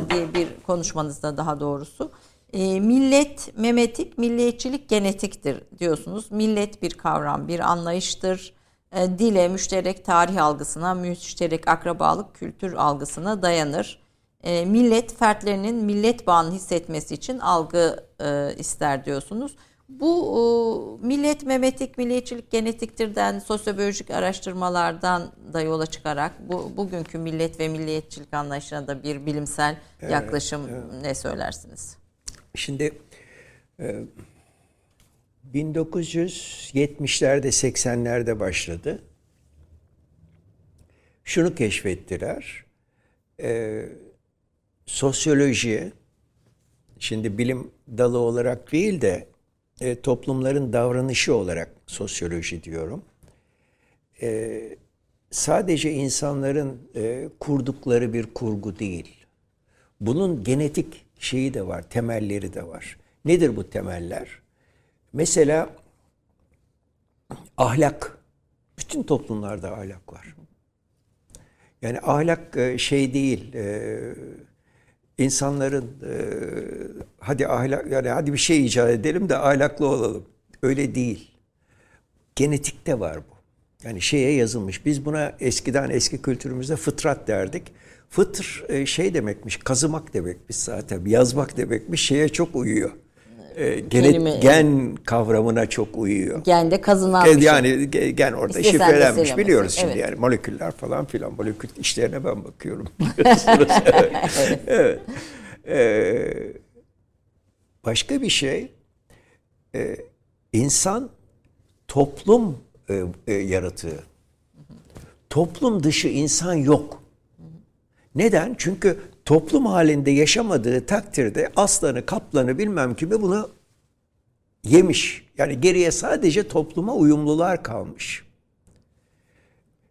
Speaker 3: e, diye bir konuşmanızda daha doğrusu. e, millet memetik, milliyetçilik genetiktir diyorsunuz. Millet bir kavram, bir anlayıştır. E, dile, müşterek tarih algısına, müşterek akrabalık kültür algısına dayanır. E, millet fertlerinin millet bağını hissetmesi için algı e, ister diyorsunuz. Bu e, millet memetik, milliyetçilik genetiktirden, sosyobiyolojik araştırmalardan da yola çıkarak bu bugünkü millet ve milliyetçilik anlayışına da bir bilimsel yaklaşım ne söylersiniz?
Speaker 2: Şimdi e, 1970'lerde 80'lerde başladı. Şunu keşfettiler. E, sosyoloji şimdi bilim dalı olarak değil de e, toplumların davranışı olarak sosyoloji diyorum. E, sadece insanların e, kurdukları bir kurgu değil. Bunun genetik şeyi de var, temelleri de var. Nedir bu temeller? Mesela ahlak. Bütün toplumlarda ahlak var. Yani ahlak e, şey değil. İnsanların e, hadi ahlak yani hadi bir şey icat edelim de ahlaklı olalım. Öyle değil. Genetikte var bu. Yani şeye yazılmış. Biz buna eskiden eski kültürümüzde fıtrat derdik. Fıtr e, şey demekmiş, kazımak demekmiş zaten. Yazmak demekmiş. Şeye çok uyuyor. E, genet-
Speaker 3: Kelime-
Speaker 2: gen kavramına çok uyuyor.
Speaker 3: Kazınan
Speaker 2: Gen-
Speaker 3: bir şey.
Speaker 2: yani ge- gen orada
Speaker 3: İstesen de
Speaker 2: şifrelenmiş biliyoruz şimdi
Speaker 3: Evet.
Speaker 2: yani moleküller falan filan molekül işlerine ben bakıyorum. Evet. evet. Ee, başka bir şey e, insan toplum e, e, yaratığı. Toplum dışı insan yok. Neden? Çünkü toplum halinde yaşamadığı takdirde aslanı, kaplanı bilmem kimi bunu yemiş. Yani geriye sadece topluma uyumlular kalmış.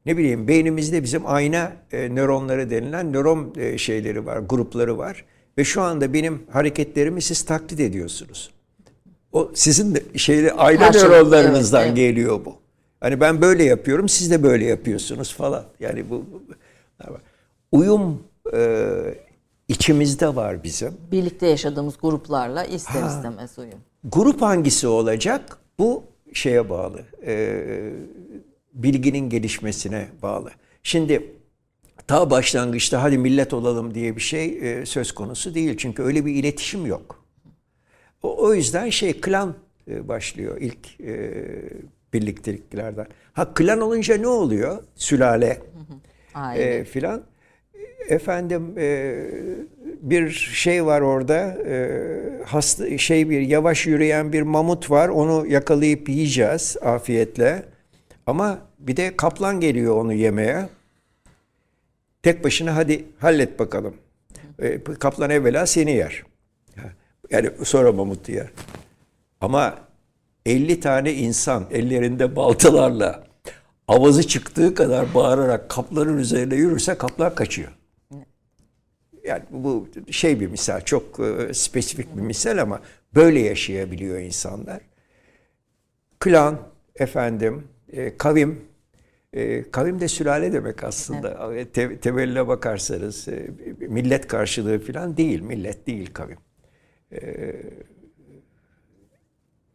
Speaker 2: Ne bileyim beynimizde bizim ayna e, nöronları denilen nöron e, şeyleri var, grupları var. Ve şu anda benim hareketlerimi siz taklit ediyorsunuz. O sizin de şeyde ayna
Speaker 3: Karşılıklı,
Speaker 2: nöronlarınızdan
Speaker 3: evet, evet.
Speaker 2: geliyor bu. Hani ben böyle yapıyorum, siz de böyle yapıyorsunuz falan. Yani bu, bu uyum e, içimizde var bizim.
Speaker 3: Birlikte yaşadığımız gruplarla ister istemez uyum.
Speaker 2: Grup hangisi olacak? Bu şeye bağlı. e, bilginin gelişmesine bağlı. Şimdi ta başlangıçta hadi millet olalım diye bir şey e, söz konusu değil. Çünkü öyle bir iletişim yok. O, o yüzden şey klan e, başlıyor ilk e, birlikteliklerden. Ha klan olunca ne oluyor? Sülale e, filan. Efendim e, bir şey var orada e, hasta şey bir yavaş yürüyen bir mamut var onu yakalayıp yiyeceğiz afiyetle. Ama bir de kaplan geliyor onu yemeye. Tek başına hadi hallet bakalım. E, kaplan evvela seni yer. Yani sonra mamut yer. Ama 50 tane insan ellerinde baltalarla avazı çıktığı kadar bağırarak kaplanın üzerine yürürse kaplan kaçıyor. Yani bu şey bir misal, çok e, spesifik bir misal ama böyle yaşayabiliyor insanlar. Klan, efendim, e, kavim, e, kavim de sülale demek aslında. Te, temeline bakarsanız e, millet karşılığı falan değil, millet değil kavim.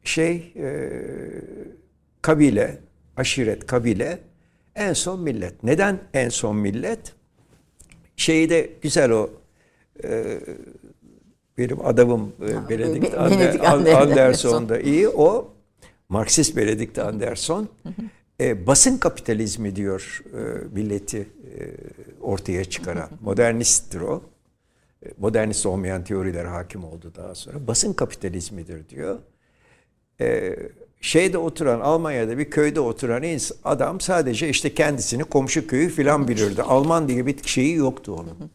Speaker 2: şey e, kabile, aşiret kabile en son millet. Neden en son millet? Şeyi de güzel o benim adamım e, Benedict,
Speaker 3: Be-
Speaker 2: Ander-
Speaker 3: Anderson.
Speaker 2: Da iyi. O Marksist Benedict Anderson e, basın kapitalizmi diyor e, milleti e, ortaya çıkaran. Modernisttir o. E, Modernist olmayan teoriler hakim oldu daha sonra. Basın kapitalizmidir diyor. E, şeyde oturan Almanya'da bir köyde oturan adam sadece işte kendisini komşu köyü filan bilirdi. Alman diye bir şeyi yoktu onun.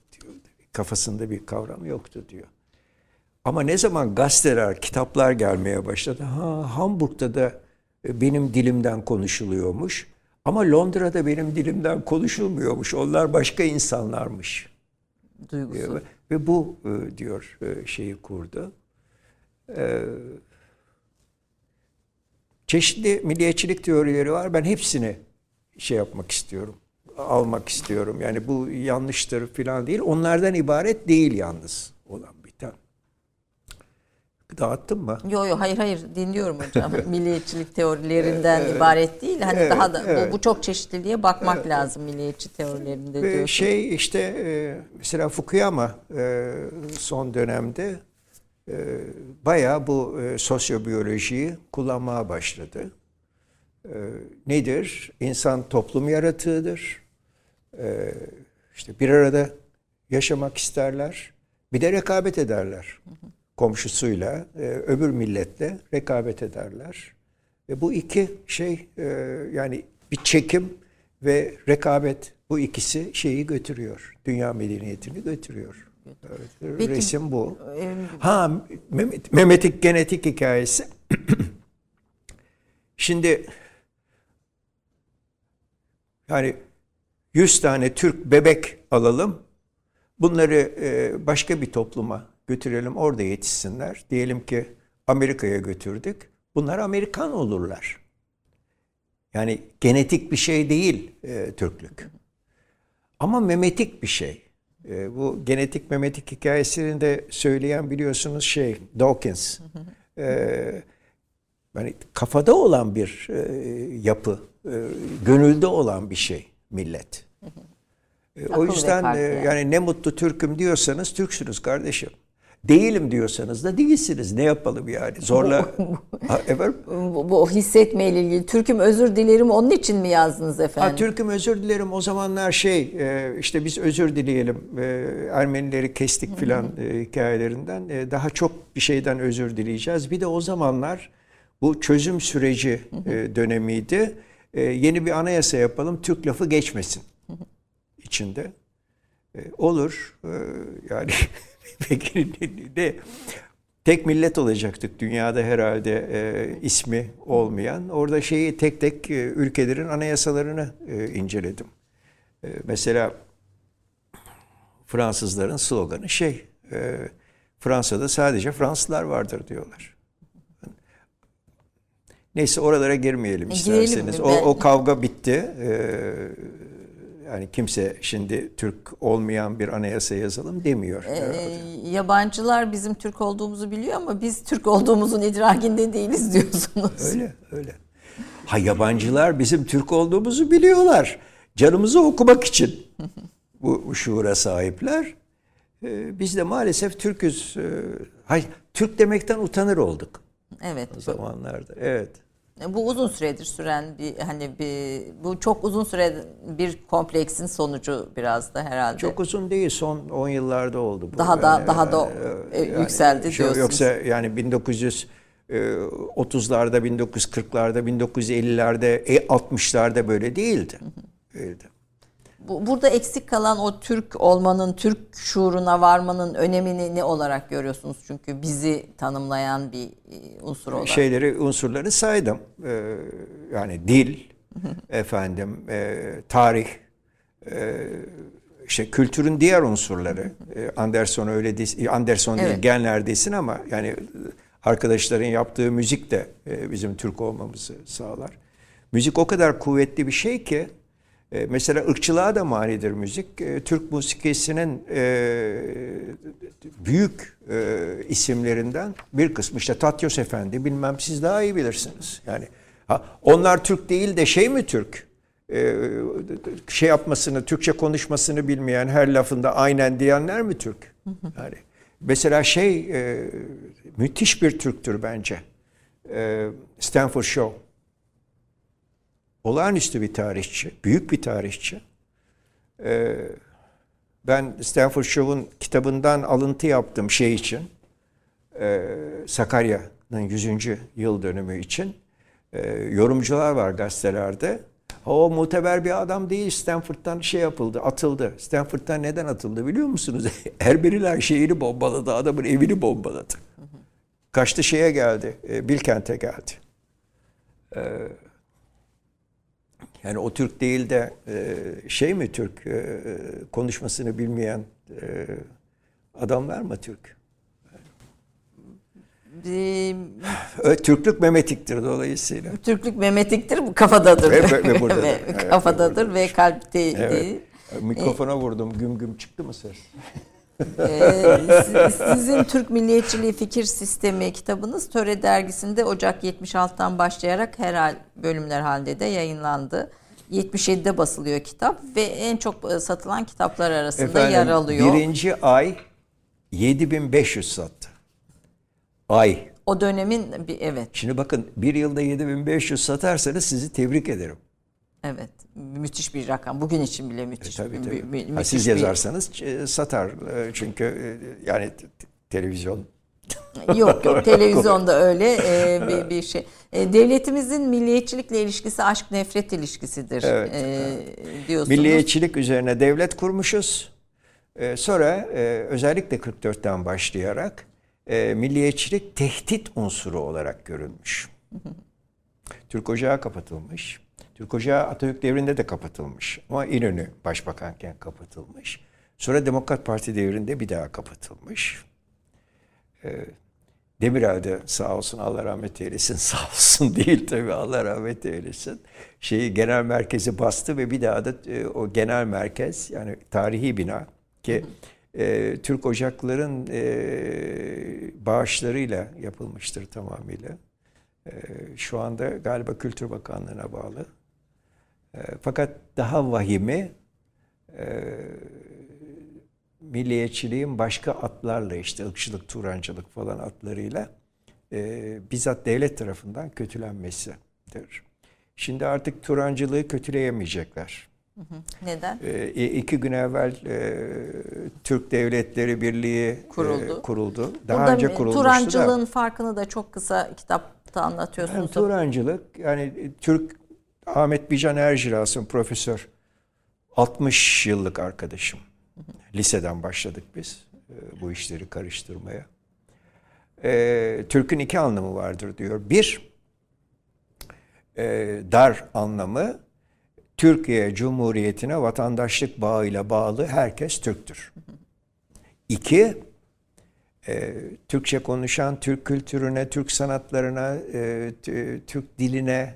Speaker 2: Diyor. Kafasında bir kavram yoktu diyor. Ama ne zaman gazeteler, kitaplar gelmeye başladı. Ha, Hamburg'da da e, benim dilimden konuşuluyormuş. Ama Londra'da benim dilimden konuşulmuyormuş. Onlar başka insanlarmış.
Speaker 3: Duygusu.
Speaker 2: Ve, ve bu e, diyor e, şeyi kurdu. Çeşitli milliyetçilik teorileri var. Ben hepsini şey yapmak istiyorum. Almak istiyorum. Yani bu yanlıştır falan değil. Onlardan ibaret değil yalnız olan biten. Dağıttın mı?
Speaker 3: Yo yo hayır hayır dinliyorum hocam. Milliyetçilik teorilerinden
Speaker 2: Evet.
Speaker 3: ibaret değil. Hani
Speaker 2: Evet,
Speaker 3: daha da
Speaker 2: evet.
Speaker 3: bu, bu çok çeşitliliğe bakmak lazım milliyetçi teorilerinde
Speaker 2: Ve
Speaker 3: diyorsun.
Speaker 2: şey işte e, mesela Fukuyama e, son dönemde e, bayağı bu sosyobiyolojiyi kullanmaya başladı. Nedir? İnsan toplum yaratığıdır. E, işte bir arada yaşamak isterler. Bir de rekabet ederler. Komşusuyla, e, öbür milletle rekabet ederler. Ve bu iki şey e, yani bir çekim ve rekabet bu ikisi şeyi götürüyor. Dünya medeniyetini götürüyor. Evet,
Speaker 3: Peki,
Speaker 2: resim bu.
Speaker 3: e,
Speaker 2: Ha Mehmet, Mehmet'in genetik hikayesi. Şimdi yani 100 tane Türk bebek alalım. Bunları e, başka bir topluma götürelim orada yetişsinler. Diyelim ki Amerika'ya götürdük. Bunlar Amerikan olurlar. Yani genetik bir şey değil e, Türklük. Ama memetik bir şey. E, bu genetik memetik hikayesini de söyleyen biliyorsunuz şey Dawkins. E, yani kafada olan bir e, yapı, e, gönülde olan bir şey millet. E, o yüzden e,
Speaker 3: yani.
Speaker 2: ne mutlu Türk'üm diyorsanız Türksünüz kardeşim. Değilim diyorsanız da değilsiniz. Ne yapalım yani? Zorla ha, efendim?
Speaker 3: bu, bu hissetmeyle ilgili. Türk'üm özür dilerim onun için mi yazdınız efendim?
Speaker 2: Ha, Türk'üm özür dilerim. O zamanlar şey e, işte biz özür dileyelim. E, Ermenileri kestik filan e, hikayelerinden. Daha çok bir şeyden özür dileyeceğiz. Bir de o zamanlar bu çözüm süreci dönemiydi. E, yeni bir anayasa yapalım. Türk lafı geçmesin içinde. E, olur. E, yani peki ne? Tek millet olacaktık dünyada herhalde e, ismi olmayan. Orada şeyi tek tek e, ülkelerin anayasalarını e, inceledim. Mesela Fransızların sloganı şey, e, Fransa'da sadece Fransızlar vardır diyorlar. Neyse oralara girmeyelim
Speaker 3: E,
Speaker 2: isterseniz. O, o kavga bitti. E, yani kimse şimdi Türk olmayan bir anayasa yazalım demiyor.
Speaker 3: Ee,
Speaker 2: herhalde.
Speaker 3: yabancılar bizim Türk olduğumuzu biliyor ama biz Türk olduğumuzun idrakinde değiliz diyorsunuz.
Speaker 2: Öyle öyle. Ha yabancılar bizim Türk olduğumuzu biliyorlar. Canımızı okumak için bu, bu şuura sahipler. Ee, biz de maalesef Türküz. Ee, hay Türk demekten utanır olduk
Speaker 3: Evet.
Speaker 2: o zamanlarda. Evet.
Speaker 3: Bu uzun süredir süren bir hani bir bu çok uzun süre bir kompleksin sonucu biraz da herhalde.
Speaker 2: Çok uzun değil. Son 10 yıllarda oldu bu.
Speaker 3: Daha da- daha da,
Speaker 2: e,
Speaker 3: e, yükseldi
Speaker 2: şu-
Speaker 3: diyorsunuz.
Speaker 2: Yoksa yani 1930'larda, 1940'larda, 1950'lerde, e, 60'larda böyle değildi. Değildi.
Speaker 3: Bu, burada eksik kalan o Türk olmanın, Türk şuuruna varmanın önemini ne olarak görüyorsunuz? Çünkü bizi tanımlayan bir e, unsur olarak.
Speaker 2: şeyleri unsurları saydım. Ee, yani dil, efendim, e, tarih, e, işte kültürün diğer unsurları. E, Anderson öyle değil, Anderson değil
Speaker 3: Evet.
Speaker 2: genler desin ama yani arkadaşların yaptığı müzik de e, bizim Türk olmamızı sağlar. Müzik o kadar kuvvetli bir şey ki E, mesela ırkçılığa da manidir müzik. E, Türk musikisinin e, büyük isimlerinden bir kısmı işte Tatyos Efendi bilmem siz daha iyi bilirsiniz. Yani onlar Türk değil de şey mi Türk? Şey yapmasını, Türkçe konuşmasını bilmeyen her lafında aynen diyenler mi Türk? Yani mesela şey müthiş bir Türktür bence. Stanford Show. Olağanüstü bir tarihçi, büyük bir tarihçi. Ee, ben Stanford Show'un kitabından alıntı yaptım şey için. Ee, Sakarya'nın 100. yıl dönümü için. Ee, yorumcular var gazetelerde. O muteber bir adam değil Stanford'dan şey yapıldı, atıldı. Stanford'dan neden atıldı biliyor musunuz? Erberiler şehri bombaladı, adamın evini bombaladı. Kaçtı şeye geldi, e, Bilkent'e geldi. Ee, yani o Türk değil de e, şey mi Türk e, konuşmasını bilmeyen e, adamlar mı Türk? Türklük memetiktir dolayısıyla.
Speaker 3: Türklük memetiktir, kafadadır.
Speaker 2: Ve- ve- ve buradadır.
Speaker 3: Ve
Speaker 2: Evet,
Speaker 3: kafadadır
Speaker 2: ve
Speaker 3: kalpte
Speaker 2: Evet.
Speaker 3: değil.
Speaker 2: Mikrofona vurdum güm güm çıktı mı ses?
Speaker 3: Ee, siz- sizin Türk Milliyetçiliği Fikir Sistemi kitabınız Töre dergisinde Ocak 76'dan başlayarak her hal- bölümler halinde de yayınlandı. 77'de basılıyor kitap ve en çok e, satılan kitaplar arasında yer alıyor.
Speaker 2: birinci ay 7500 sattı. Ay.
Speaker 3: O dönemin bir evet
Speaker 2: Şimdi bakın bir yılda 7500 satarsanız sizi tebrik ederim.
Speaker 3: Evet müthiş bir rakam. Bugün için bile
Speaker 2: E,
Speaker 3: müthiş.
Speaker 2: tabii
Speaker 3: bir-
Speaker 2: tabii.
Speaker 3: bir-
Speaker 2: Ha,
Speaker 3: müthiş
Speaker 2: siz yazarsanız e, satar. E, Çünkü e, yani televizyon
Speaker 3: Yok yok televizyonda öyle e, bir, bir şey. E, devletimizin milliyetçilikle ilişkisi aşk nefret ilişkisidir
Speaker 2: Evet,
Speaker 3: e, diyorsunuz.
Speaker 2: Milliyetçilik üzerine devlet kurmuşuz. Ee, sonra e, özellikle 44'ten başlayarak e, milliyetçilik tehdit unsuru olarak görülmüş. Türk Ocağı kapatılmış. Türk Ocağı Atatürk devrinde de kapatılmış. Ama İnönü başbakanken kapatılmış. Sonra Demokrat Parti devrinde bir daha kapatılmış. Ee, Demirel de sağ olsun Allah rahmet eylesin sağ olsun değil tabii Allah rahmet eylesin. Şeyi genel merkezi bastı ve bir daha da e, o genel merkez yani tarihi bina ki e, Türk Ocakların e, bağışlarıyla yapılmıştır tamamıyla. E, şu anda galiba Kültür Bakanlığı'na bağlı. E, fakat daha vahimi e, milliyetçiliğin başka atlarla işte ırkçılık, turancılık falan atlarıyla e, bizzat devlet tarafından kötülenmesidir. Şimdi artık turancılığı kötüleyemeyecekler.
Speaker 3: Neden?
Speaker 2: E, iki gün evvel e, Türk Devletleri Birliği e,
Speaker 3: Kuruldu.
Speaker 2: kuruldu. Daha
Speaker 3: Burada
Speaker 2: önce kurulmuştu
Speaker 3: Turancılığın
Speaker 2: da.
Speaker 3: farkını da çok kısa kitapta
Speaker 2: Yani
Speaker 3: anlatıyorsunuz.
Speaker 2: Turancılık yani Türk Ahmet Bican Erjiras'ın profesör 60 yıllık arkadaşım. Liseden başladık biz e, bu işleri karıştırmaya. E, Türk'ün iki anlamı vardır diyor. Bir, e, dar anlamı Türkiye Cumhuriyeti'ne vatandaşlık bağıyla bağlı herkes Türktür. İki, e, Türkçe konuşan, Türk kültürüne, Türk sanatlarına, Türk diline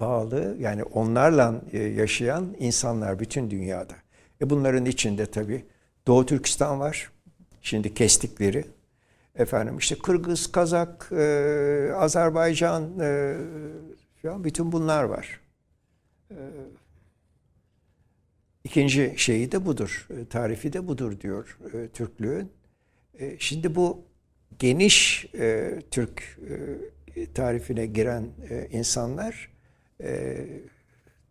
Speaker 2: bağlı yani onlarla e, yaşayan insanlar bütün dünyada. E bunların içinde tabii Doğu Türkistan var. Şimdi kestikleri. Efendim işte Kırgız, Kazak, e, Azerbaycan e, falan bütün bunlar var. E, İkinci şeyi de budur. e, Tarifi de budur diyor e, Türklüğün. E, Şimdi bu geniş e, Türk e, tarifine giren e, insanlar e,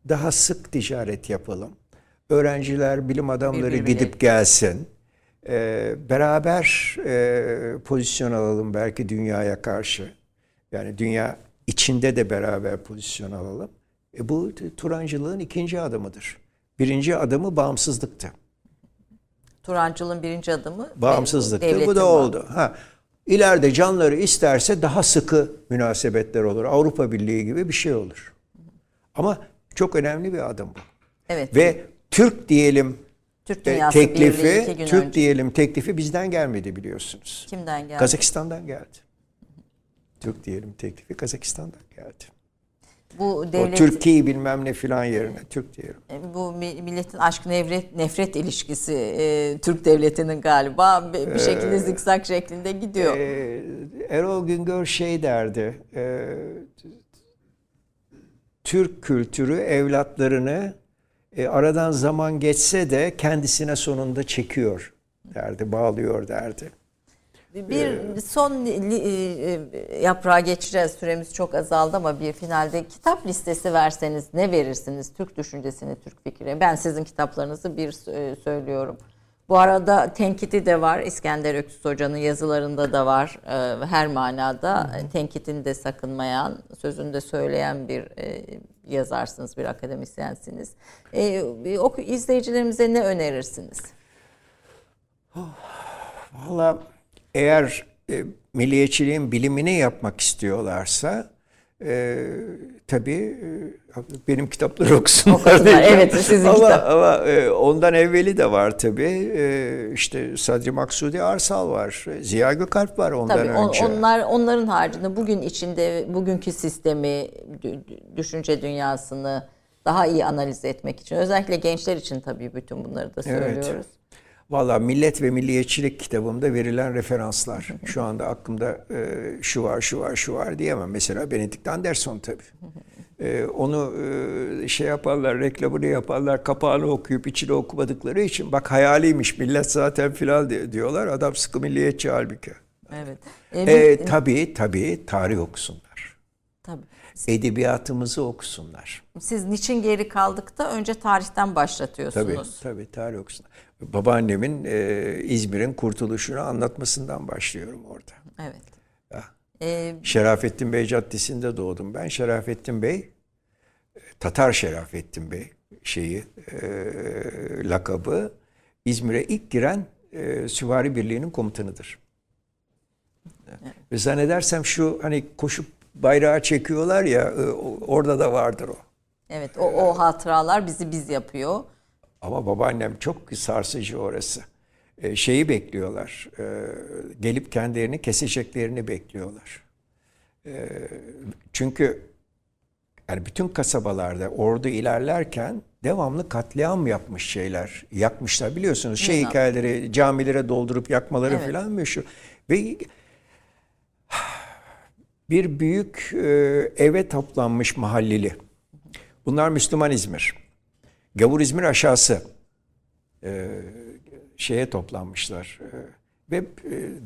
Speaker 2: daha sık ticaret yapalım. Öğrenciler, bilim adamları
Speaker 3: Birbirine-
Speaker 2: gidip gelsin. E, beraber e, pozisyon alalım belki dünyaya karşı. Yani dünya içinde de beraber pozisyon alalım. E, bu Turancılığın ikinci adımıdır. Birinci adımı bağımsızlıktı.
Speaker 3: Turancılığın birinci adımı
Speaker 2: Bağımsızlıktı.
Speaker 3: devletin
Speaker 2: Bu da oldu. Ha. İleride canları isterse daha sıkı münasebetler olur. Avrupa Birliği gibi bir şey olur. Ama çok önemli bir adım bu.
Speaker 3: Evet.
Speaker 2: Ve Türk diyelim
Speaker 3: Türk
Speaker 2: e,
Speaker 3: Birliği
Speaker 2: teklifi,
Speaker 3: gün
Speaker 2: Türk
Speaker 3: önce.
Speaker 2: diyelim teklifi bizden gelmedi biliyorsunuz.
Speaker 3: Kimden geldi?
Speaker 2: Kazakistan'dan geldi. Türk diyelim teklifi Kazakistan'dan geldi.
Speaker 3: Bu
Speaker 2: O
Speaker 3: devlet
Speaker 2: Türkiye bilmem ne filan yerine Türk diyelim.
Speaker 3: bu mi- milletin aşk nefret nefret ilişkisi e, Türk devletinin galiba bir bir şekilde zikzak şeklinde gidiyor.
Speaker 2: Ee, Erol Güngör şey derdi. e, Türk kültürü evlatlarını e, aradan zaman geçse de kendisine sonunda çekiyor derdi, bağlıyor derdi.
Speaker 3: Bir son li- e, e, yaprağa geçeceğiz. Süremiz çok azaldı ama bir finalde kitap listesi verseniz ne verirsiniz? Türk düşüncesini, Türk fikri. Ben sizin kitaplarınızı bir sö- söylüyorum. Bu arada tenkiti de var. İskender Öksüz Hoca'nın yazılarında da var. Ee, Her manada tenkitini de sakınmayan, sözünü de söyleyen bir e, yazarsınız, bir akademisyensiniz. Oku- izleyicilerimize ne önerirsiniz?
Speaker 2: Valla eğer e, milliyetçiliğin bilimini yapmak istiyorlarsa e, tabii benim kitapları okusunlar. Diyeceğim.
Speaker 3: evet, sizin
Speaker 2: ama,
Speaker 3: kitap.
Speaker 2: Ama e, ondan evveli de var tabii. E, işte Sadri Maksudi Arsal var. Ziya Gökalp var ondan
Speaker 3: Tabii on-
Speaker 2: önce.
Speaker 3: onlar onların haricinde bugün içinde bugünkü sistemi, dü- dü- düşünce dünyasını daha iyi analiz etmek için özellikle gençler için tabii bütün bunları da
Speaker 2: Evet. Valla Millet ve Milliyetçilik kitabımda verilen referanslar. Şu anda aklımda e, şu var, şu var, şu var diyemem. Mesela Benedict Anderson tabii. E, onu e, şey yaparlar, reklamını yaparlar, kapağını okuyup içini okumadıkları için bak hayaliymiş millet zaten filan di- diyorlar. Adam sıkı milliyetçi halbuki.
Speaker 3: Evet. Bir-
Speaker 2: E, tabii tabii tarih okusunlar.
Speaker 3: tabii.
Speaker 2: Edebiyatımızı okusunlar.
Speaker 3: Siz niçin geri kaldık da önce tarihten
Speaker 2: Tabii,
Speaker 3: başlatıyorsunuz.
Speaker 2: tabii tarih okusunlar. Babaannemin e, İzmir'in kurtuluşunu anlatmasından başlıyorum orada.
Speaker 3: Evet.
Speaker 2: Ya.
Speaker 3: Ee,
Speaker 2: Şerafettin Bey Caddesi'nde doğdum ben. Şerafettin Bey, Tatar Şerafettin Bey şeyi, e, lakabı İzmir'e ilk giren e, Süvari Birliği'nin komutanıdır. Ve zannedersem şu hani koşup bayrağı çekiyorlar ya e, orada da vardır o.
Speaker 3: evet o, o hatıralar bizi biz yapıyor.
Speaker 2: Ama babaannem çok sarsıcı orası. E, şeyi bekliyorlar. e, gelip kendilerini keseceklerini bekliyorlar. E, çünkü yani bütün kasabalarda ordu ilerlerken devamlı katliam yapmış şeyler. Yakmışlar biliyorsunuz. Şey hikayeleri camilere doldurup yakmaları
Speaker 3: Evet.
Speaker 2: falan meşhur. Ve bir büyük e, eve toplanmış mahalleli. Bunlar Müslüman İzmir. Gavur İzmir aşağısı e, şeye toplanmışlar. E, ve e,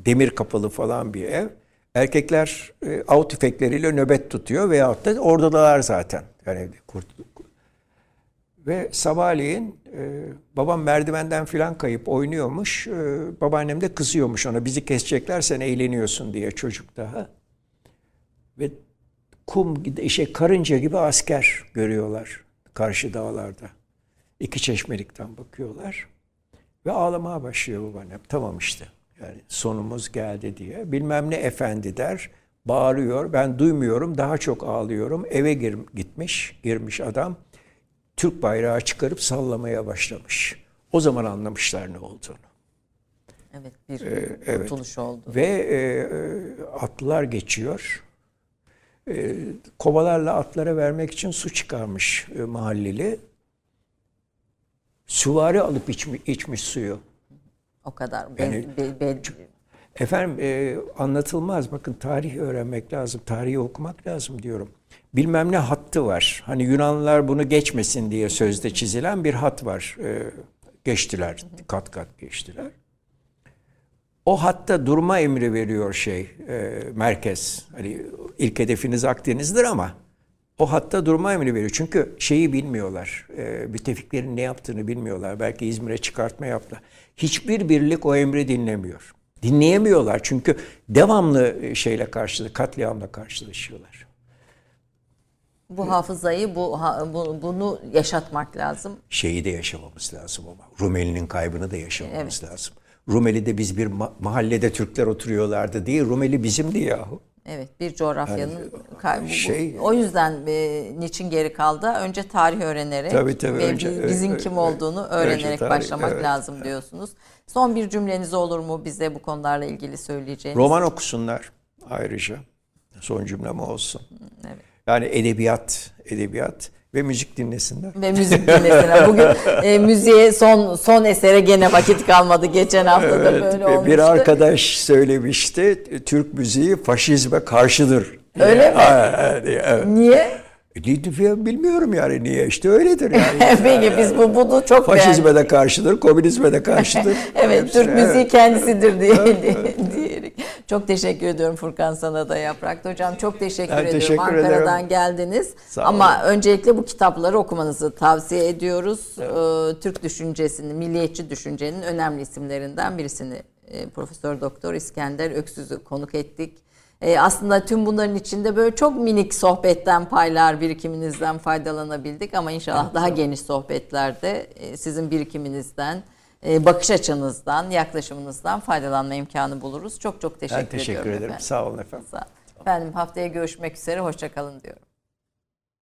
Speaker 2: demir kapalı falan bir ev. Erkekler e, av tüfekleriyle nöbet tutuyor veyahut da oradalar zaten. Yani kurt, ve sabahleyin e, babam merdivenden filan kayıp oynuyormuş. E, babaannem de kızıyormuş ona bizi kesecekler sen eğleniyorsun diye çocuk daha. Ve kum şey karınca gibi asker görüyorlar karşı dağlarda. İki çeşmelikten bakıyorlar. Ve ağlamaya başlıyor babaannem. Tamam işte. Yani sonumuz geldi diye. Bilmem ne efendi der. Bağırıyor. Ben duymuyorum. Daha çok ağlıyorum. Eve gir, gitmiş. Girmiş adam. Türk bayrağı çıkarıp sallamaya başlamış. O zaman anlamışlar ne olduğunu.
Speaker 3: Evet bir
Speaker 2: Ee, evet.
Speaker 3: kurtuluş oldu.
Speaker 2: Ve e, e, atlılar geçiyor. E, kovalarla atlara vermek için su çıkarmış e, mahalleli. Süvari alıp içmiş, içmiş suyu.
Speaker 3: O kadar.
Speaker 2: Yani-
Speaker 3: Ben, be- be-
Speaker 2: Efendim e, anlatılmaz. Bakın tarih öğrenmek lazım. Tarihi okumak lazım diyorum. Bilmem ne hattı var. Hani Yunanlılar bunu geçmesin diye sözde çizilen bir hat var. E, geçtiler. Kat kat geçtiler. O hatta durma emri veriyor şey e, merkez. Hani ilk hedefiniz Akdeniz'dir ama o hatta durma emri veriyor. Çünkü şeyi bilmiyorlar. E, müttefiklerin ne yaptığını bilmiyorlar. Belki İzmir'e çıkartma yaptılar. Hiçbir birlik o emri dinlemiyor. Dinleyemiyorlar çünkü devamlı şeyle karşı katliamla karşılaşıyorlar.
Speaker 3: bu hafızayı bu, bu- bunu yaşatmak lazım.
Speaker 2: Şeyi de yaşamamız lazım ama. Rumeli'nin kaybını da yaşamamız lazım. Rumeli'de biz bir ma- mahallede Türkler oturuyorlardı diye Rumeli bizimdi yahu.
Speaker 3: Evet bir coğrafyanın kaybı. bu.
Speaker 2: şey-
Speaker 3: o yüzden e, niçin geri kaldı? Önce tarih öğrenerek
Speaker 2: Tabii, tabii,
Speaker 3: ve
Speaker 2: önce-
Speaker 3: bi- bizim
Speaker 2: ö-
Speaker 3: kim olduğunu
Speaker 2: önce
Speaker 3: öğrenerek
Speaker 2: tarih,
Speaker 3: başlamak
Speaker 2: evet.
Speaker 3: lazım diyorsunuz. Son bir cümleniz olur mu bize bu konularla ilgili söyleyeceğiniz?
Speaker 2: Roman okusunlar ayrıca. Son cümlem olsun.
Speaker 3: Evet.
Speaker 2: Yani edebiyat, edebiyat ve müzik dinlesinler.
Speaker 3: Ve müzik dinlesinler. Bugün e, müziğe son son esere gene vakit kalmadı. Geçen hafta da böyle
Speaker 2: ve
Speaker 3: olmuştu.
Speaker 2: bir arkadaş söylemişti, Türk müziği faşizme karşıdır.
Speaker 3: Öyle mi?
Speaker 2: Ha, evet, evet.
Speaker 3: Niye?
Speaker 2: E, Bilmiyorum yani niye işte öyledir yani.
Speaker 3: Peki biz bu bunu çok beğendik.
Speaker 2: Faşizme de karşıdır, komünizme de karşıdır.
Speaker 3: Evet,
Speaker 2: Hepsi,
Speaker 3: Türk müziği
Speaker 2: evet.
Speaker 3: kendisidir diye, diyerek. Çok teşekkür ediyorum Furkan sana da Yaprak Hocam. Çok teşekkür
Speaker 2: Ben
Speaker 3: ediyorum.
Speaker 2: teşekkür
Speaker 3: Ankara'dan
Speaker 2: ederim.
Speaker 3: geldiniz.
Speaker 2: Sağ
Speaker 3: Ama
Speaker 2: olun.
Speaker 3: öncelikle bu kitapları okumanızı tavsiye ediyoruz. Ee, Türk düşüncesinin, milliyetçi düşüncenin önemli isimlerinden birisini e, Profesör Doktor İskender Öksüz'ü konuk ettik. E, aslında tüm bunların içinde böyle çok minik sohbetten paylar, birikiminizden faydalanabildik ama inşallah daha geniş sohbetlerde e, sizin birikiminizden, bakış açınızdan, yaklaşımınızdan faydalanma imkanı buluruz. Çok çok teşekkür,
Speaker 2: Ben teşekkür ederim.
Speaker 3: efendim.
Speaker 2: Sağ olun efendim.
Speaker 3: Sağ olun. Efendim haftaya görüşmek üzere, hoşçakalın diyorum.